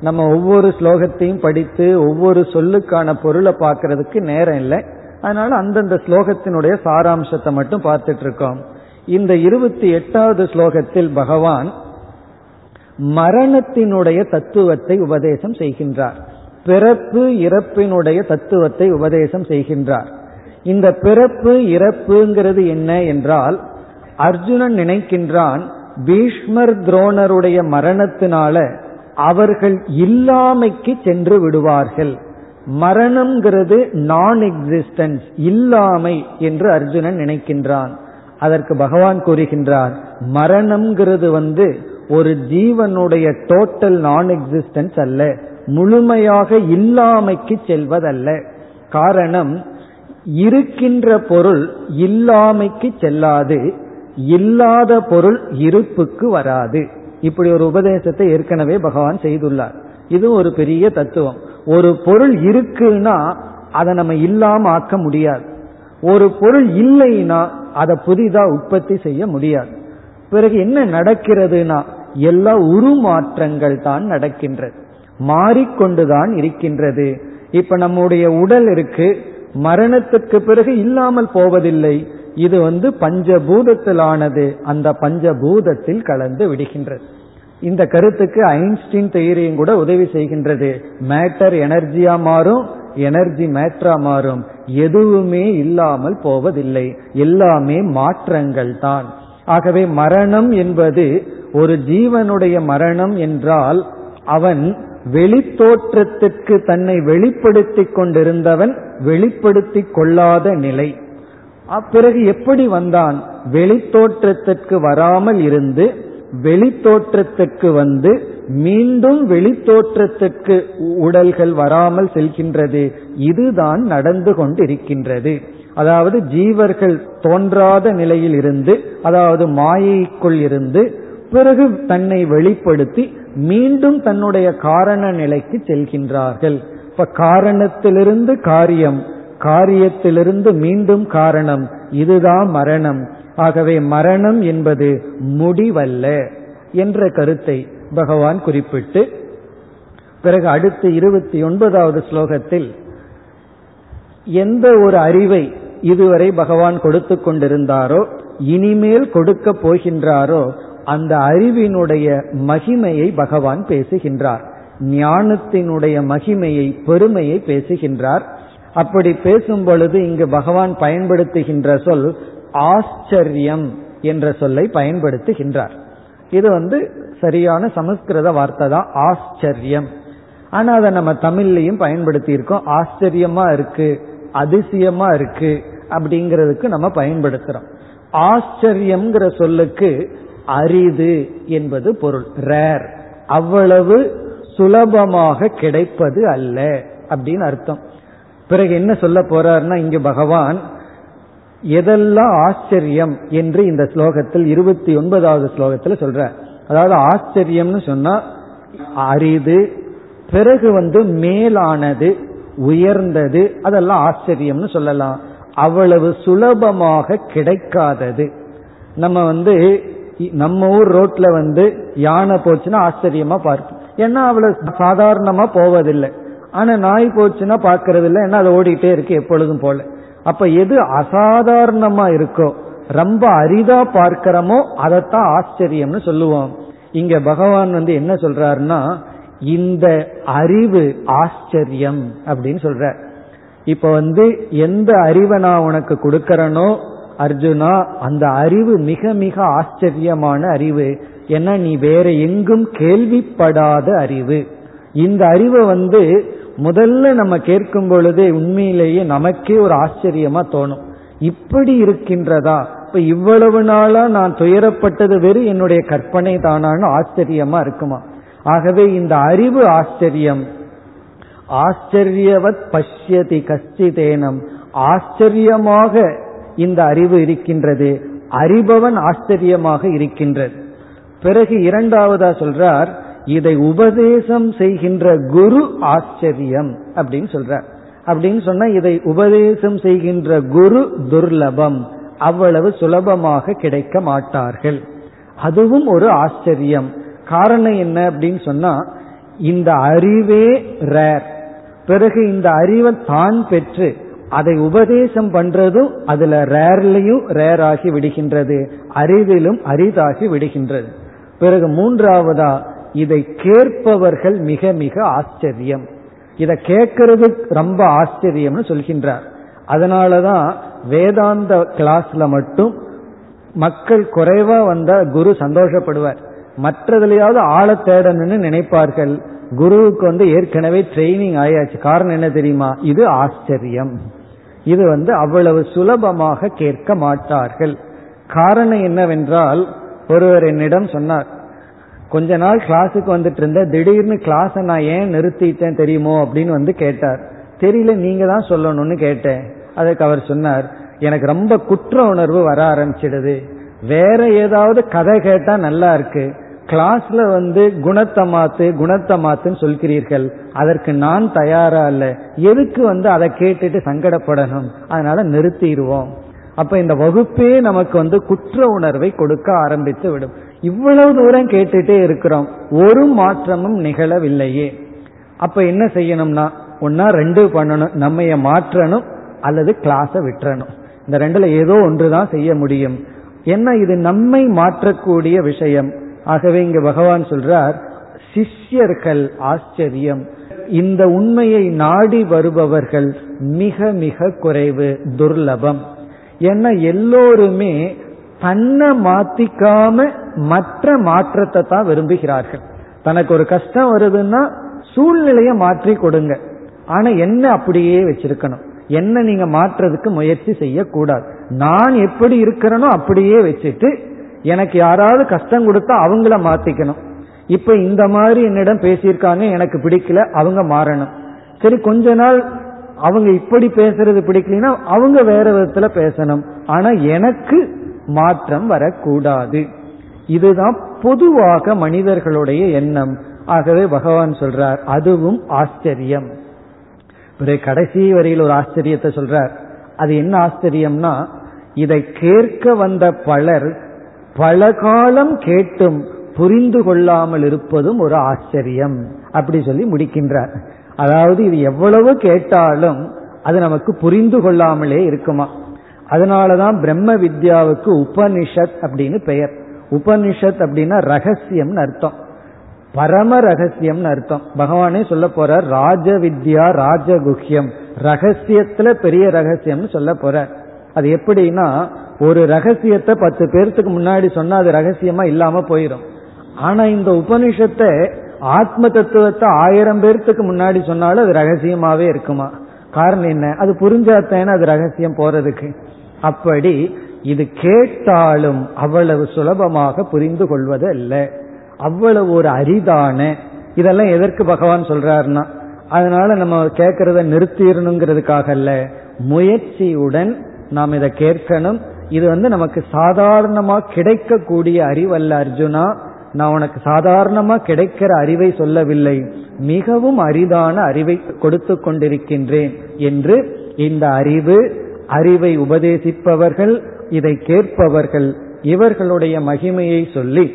நம்ம ஒவ்வொரு ஸ்லோகத்தையும் படித்து ஒவ்வொரு சொல்லுக்கான பொருளை பார்க்கறதுக்கு நேரம் இல்லை. அதனால அந்தந்த ஸ்லோகத்தினுடைய சாராம்சத்தை மட்டும் பார்த்துட்டு இருக்கோம் இந்த இருபத்தி எட்டாவது ஸ்லோகத்தில் பகவான் மரணத்தினுடைய தத்துவத்தை உபதேசம் செய்கின்றார். பிறப்பு இறப்பினுடைய தத்துவத்தை உபதேசம் செய்கின்றார். இந்த பிறப்பு இறப்புங்கிறது என்ன என்றால் அர்ஜுனன் நினைக்கின்றான் பீஷ்மர் துரோணருடைய மரணத்தினால அவர்கள் இல்லாமைக்கு சென்று விடுவார்கள். மரணம்ங்கிறது நான் எக்ஸிஸ்டன்ஸ் இல்லாமை என்று அர்ஜுனன் நினைக்கின்றான். அதற்கு பகவான் கூறுகின்றார் மரணம்ங்கிறது வந்து ஒரு ஜீவனுடைய டோட்டல் நான் எக்ஸிஸ்டன்ஸ் அல்ல. முழுமையாக இல்லாமைக்கு செல்வதல்ல. காரணம் இருக்கின்ற பொருள் இல்லாமைக்கு செல்லாது. இல்லாத பொருள் இருப்புக்கு வராது. இப்படி ஒரு உபதேசத்தை ஏற்கனவே பகவான் செய்துள்ளார். இது ஒரு பெரிய தத்துவம். ஒரு பொருள் இருக்குன்னா அதை நம்ம இல்லாம ஆக்க முடியாது. ஒரு பொருள் இல்லைன்னா அதை புதிதா உற்பத்தி செய்ய முடியாது. பிறகு என்ன நடக்கிறதுனா எல்லா உருமாற்றங்கள் தான் நடக்கின்றது. மாறிக்கொண்டுதான் இருக்கின்றது. இப்ப நம்முடைய உடல் இருக்கு மரணத்துக்கு பிறகு இல்லாமல் போவதில்லை. இது வந்து பஞ்சபூதத்திலானது. அந்த பஞ்சபூதத்தில் கலந்து விடுகின்றது. இந்த கருத்துக்கு ஐன்ஸ்டீன் தெயரியும் கூட உதவி செய்கின்றது. மேட்டர் எனர்ஜியா மாறும் எனர்ஜி மேட்ரா மாறும். எதுவுமே இல்லாமல் போவதில்லை. எல்லாமே மாற்றங்கள் தான். ஆகவே மரணம் என்பது ஒரு ஜீவனுடைய மரணம் என்றால் அவன் வெளித்தோற்றத்திற்கு தன்னை வெளிப்படுத்திக் கொண்டிருந்தவன் வெளிப்படுத்திக் கொள்ளாத நிலை. பிறகு எப்படி வந்தான்? வெளித்தோற்றத்திற்கு வராமல் இருந்து வெளித்தோற்றத்திற்கு வந்து மீண்டும் வெளித்தோற்றத்திற்கு உடல்கள் வராமல் செல்கின்றது. இதுதான் நடந்து கொண்டிருக்கின்றது. அதாவது ஜீவர்கள் தோன்றாத நிலையில் இருந்து அதாவது மாயைக்குள் இருந்து பிறகு தன்னை வெளிப்படுத்தி மீண்டும் தன்னுடைய காரண நிலைக்கு செல்கின்றார்கள். இப்ப காரணத்திலிருந்து காரியம் காரியத்திலிருந்து மீண்டும் காரணம் இதுதான் மரணம். ஆகவே மரணம் என்பது முடிவல்ல என்ற கருத்தை பகவான் குறிப்பிட்டு பிறகு அடுத்து இருபத்தி ஒன்பதாவது ஸ்லோகத்தில் எந்த ஒரு அறிவை இதுவரை பகவான் கொடுத்து கொண்டிருந்தாரோ இனிமேல் கொடுக்க போகின்றாரோ அந்த அறிவினுடைய மகிமையை பகவான் பேசுகின்றார். ஞானத்தினுடைய மகிமையை பெருமையை பேசுகின்றார். அப்படி பேசும் பொழுது இங்கு பகவான் பயன்படுத்துகின்ற சொல் ஆச்சரியம் என்ற சொல்லை பயன்படுத்துகின்றார். இது வந்து சரியான சமஸ்கிருத வார்த்தை தான் ஆச்சரியம். ஆனா அதை நம்ம தமிழ்லையும் பயன்படுத்தி இருக்கோம் ஆச்சரியமா இருக்கு அதிசயமா இருக்கு அப்படிங்கிறதுக்கு நம்ம பயன்படுத்துறோம். ஆச்சரியம்ங்கிற சொல்லுக்கு அரிது என்பது பொருள் ரேர் அவ்வளவு சுலபமாக கிடைப்பது அல்ல அப்படின்னு அர்த்தம். பிறகு என்ன சொல்ல போறாருன்னா இங்கு பகவான் எதெல்லாம் ஆச்சரியம் என்று இந்த ஸ்லோகத்தில் இருபத்தி ஒன்பதாவது ஸ்லோகத்தில் சொல்ற அதாவது ஆச்சரியம்னு சொன்னா அரிது பிறகு வந்து மேலானது உயர்ந்தது அதெல்லாம் ஆச்சரியம்னு சொல்லலாம். அவ்வளவு சுலபமாக கிடைக்காதது. நம்ம வந்து நம்ம ஊர் ரோட்ல வந்து யானை போச்சுன்னா ஆச்சரியமா பார்ப்போம். ஏன்னா அவ்வளவு சாதாரணமா போவதில்லை. ஆனா நாய் போச்சுன்னா பாக்கிறது இல்லை ஏன்னா அது ஓடிட்டே இருக்கு எப்பொழுதும் போல. அப்ப எது அசாதாரணமா இருக்கோ ரொம்ப அரிதா பார்க்கிறோமோ அதைத்தான் ஆச்சரியம்னு சொல்லுவோம். இங்க பகவான் வந்து என்ன சொல்றாருன்னா இந்த அறிவு ஆச்சரியம் அப்படின்னு சொல்ற இப்ப வந்து எந்த அறிவை நான் உனக்கு கொடுக்கறனோ அர்ஜுனா அந்த அறிவு மிக மிக ஆச்சரியமான அறிவு. ஏன்னா நீ வேற எங்கும் கேள்விப்படாத அறிவு. இந்த அறிவை வந்து முதல்ல நம்ம கேட்கும் பொழுதே உண்மையிலேயே நமக்கே ஒரு ஆச்சரியமா தோணும். இப்படி இருக்கின்றதா? இப்ப இவ்வளவு நாளா நான் துயரப்பட்டது வெறும் என்னுடைய கற்பனை தானான்னு ஆச்சரியமா இருக்குமா? ஆகவே இந்த அறிவு ஆச்சரியம். ஆச்சரியவத் பஷ்யதி கஷ்டிதேனம். ஆச்சரியமாக இந்த அறிவு இருக்கின்றது. அறிபவன் ஆச்சரியமாக இருக்கின்றது பிறகு இரண்டாவதா சொல்றார் இதை உபதேசம் செய்கின்ற குரு ஆச்சரியம் அப்படின்னு சொல்றார் அப்படின்னு சொன்னா இதை உபதேசம் செய்கின்ற குரு துர்லபம். அவ்வளவு சுலபமாக கிடைக்க மாட்டார்கள். அதுவும் ஒரு ஆச்சரியம். காரணம் என்ன அப்படின்னு சொன்னா இந்த அறிவே ரேர் பிறகு இந்த அறிவை தான் பெற்று அதை உபதேசம் பண்றதும் அதுல ரேர்லையும் ரேர் ஆகி விடுகின்றது. அறிவிலும் அரிதாகி விடுகின்றது. பிறகு மூன்றாவதா இதை கேட்பவர்கள் மிக மிக ஆச்சரியம். இதை கேட்கறது ரொம்ப ஆச்சரியம்னு சொல்கின்றார். அதனாலதான் வேதாந்த கிளாஸ்ல மட்டும் மக்கள் குறைவா வந்தா குரு சந்தோஷப்படுவார். மற்றதுலயாவது ஆழ தேடணும்னு நினைப்பார்கள். குருவுக்கு வந்து ஏற்கனவே ட்ரைனிங் ஆயாச்சு. காரணம் என்ன தெரியுமா? இது ஆச்சரியம். இது வந்து அவ்வளவு சுலபமாக கேட்க மாட்டார்கள். காரணம் என்னவென்றால் ஒருவர் என்னிடம் சொன்னார் கொஞ்ச நாள் கிளாஸுக்கு வந்துட்டு இருந்த திடீர்னு கிளாஸை நான் ஏன் நிறுத்திட்டேன் தெரியுமோ அப்படின்னு வந்து கேட்டார். தெரியல நீங்க தான் சொல்லணும்னு கேட்டேன். அதுக்கு அவர் சொன்னார் எனக்கு ரொம்ப குற்ற உணர்வு வர ஆரம்பிச்சிடுது. வேற ஏதாவது கதை கேட்டா நல்லா இருக்கு. கிளாஸ்ல வந்து குணத்தை மாத்து குணத்தை மாத்துன்னு சொல்கிறீர்கள். அதற்கு நான் தயாரா இல்ல. எதுக்கு வந்து அதை கேட்டுட்டு சங்கடப்படணும்? அதனால நிறுத்திடுவோம். அப்ப இந்த வகுப்பே நமக்கு வந்து குற்ற உணர்வை கொடுக்க ஆரம்பித்து விடும். இவ்வளவு தூரம் கேட்டுட்டே இருக்கிறோம். ஒரு மாற்றமும் நிகழவில்லையே. அப்ப என்ன செய்யணும்னா ஒன்னா ரெண்டு பண்ணணும். நம்மைய மாற்றணும் அல்லது கிளாஸை விட்டுறணும். இந்த ரெண்டுல ஏதோ ஒன்று தான் செய்ய முடியும். என்ன இது நம்மை மாற்றக்கூடிய விஷயம். ஆகவே இங்க பகவான் சொல்றார் சிஷ்யர்கள் ஆச்சரியம். இந்த உண்மையை நாடி வருபவர்கள் மிக மிக குறைவு துர்லபம். ஏன்னா எல்லோருமே தன்னை மாத்திக்காம மற்ற மாற்றத்தை தான் விரும்புகிறார்கள். தனக்கு ஒரு கஷ்டம் வருதுன்னா சூழ்நிலையை மாற்றி கொடுங்க. ஆனா என்ன அப்படியே வச்சிருக்கணும். என்ன நீங்க மாற்றுறதுக்கு முயற்சி செய்யக்கூடாது. நான் எப்படி இருக்கிறேனோ அப்படியே வச்சுட்டு எனக்கு யாராவது கஷ்டம் கொடுத்தா அவங்கள மாத்திக்கணும். இப்ப இந்த மாதிரி என்னிடம் பேசியிருக்காங்க எனக்கு பிடிக்கல அவங்க மாறணும். சரி கொஞ்ச நாள் அவங்க இப்படி பேசுறது பிடிக்கலன்னா அவங்க வேற விதத்துல பேசணும். ஆனா எனக்கு மாற்றம் வரக்கூடாது. இதுதான் பொதுவாக மனிதர்களுடைய எண்ணம். ஆகவே பகவான் சொல்றார் அதுவும் ஆச்சரியம். பிறகு கடைசி வரையில் ஒரு ஆச்சரியத்தை சொல்றார். அது என்ன ஆச்சரியம்னா இதை கேட்க வந்த பலர் பல காலம் கேட்டும் புரிந்து கொள்ளாமல் இருப்பதும் ஒரு ஆச்சரியம். அப்படி சொல்லி முடிக்கின்றார். அதாவது இது எவ்வளவு கேட்டாலும் அது நமக்கு புரிந்து கொள்ளாமலே இருக்குமா? அதனாலதான் பிரம்ம வித்யாவுக்கு உபனிஷத் அப்படின்னு பெயர். உபனிஷத் அப்படின்னா ரகசியம்னு அர்த்தம். பரம ரகசியம்னு அர்த்தம். பகவானே சொல்ல போற ராஜ வித்யா ராஜகுஹ்யம். ரகசியத்துல பெரிய ரகசியம்னு சொல்ல போற அது எப்படின்னா ஒரு ரகசியத்தை பத்து பேர்த்துக்கு முன்னாடி சொன்னா அது ரகசியமா இல்லாம போயிடும் ஆனா இந்த உபனிஷத்தை ஆத்ம தத்துவத்தை ஆயிரம் பேர்த்துக்கு முன்னாடி சொன்னாலும் அது ரகசியமாவே இருக்குமா? காரணம் என்ன? அது புரிஞ்சாத்தேன்னு அது ரகசியம் போறதுக்கு. அப்படி இது கேட்டாலும் அவ்வளவு சுலபமாக புரிந்து கொள்வது அல்ல. அவ்வளவு ஒரு அரிதான இதெல்லாம் எதற்கு பகவான் சொல்றாருன்னா அதனால நம்ம கேட்கறத நிறுத்திடணுங்கிறதுக்காக அல்ல. முயற்சியுடன் நாம் இதை கேட்கணும். இது வந்து நமக்கு சாதாரணமா கிடைக்கக்கூடிய அறிவல்ல அர்ஜுனா. நான் உனக்கு சாதாரணமா கிடைக்கிற அறிவை சொல்லவில்லை. மிகவும் அரிதான அறிவை கொடுத்து கொண்டிருக்கின்றேன் என்று இந்த அறிவு அறிவை உபதேசிப்பவர்கள் இதை கேட்பவர்கள். இவர்களுடைய மகிமையை சொல்லி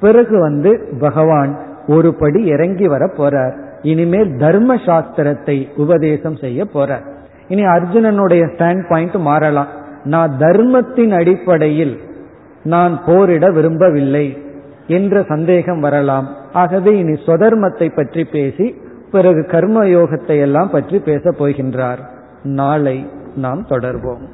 பிறகு வந்து பகவான் ஒரு படி இறங்கி வர போறார். இனிமேல் தர்ம சாஸ்திரத்தை உபதேசம் செய்ய போறார். இனி அர்ஜுனனுடைய ஸ்டாண்ட் பாயிண்ட் மாறலாம். நான் தர்மத்தின் அடிப்படையில் நான் போரிட விரும்பவில்லை என்ற சந்தேகம் வரலாம். ஆகவே இனி சொதர்மத்தை பற்றி பேசி பிறகு கர்ம யோகத்தை எல்லாம் பற்றி பேச போகின்றார். நாளை நாம் தொடர்வோம்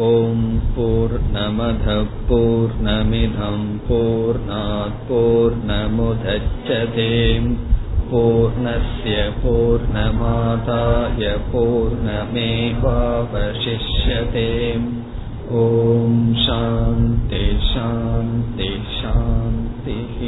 ॐ पूर्णमधपूर्णमिधं पूर्णात्पूर्णमुदच्छते पूर्णस्य पूर्णमादाय पूर्णमेवावशिष्यते ॐ शान्ति शान्ति शान्तिः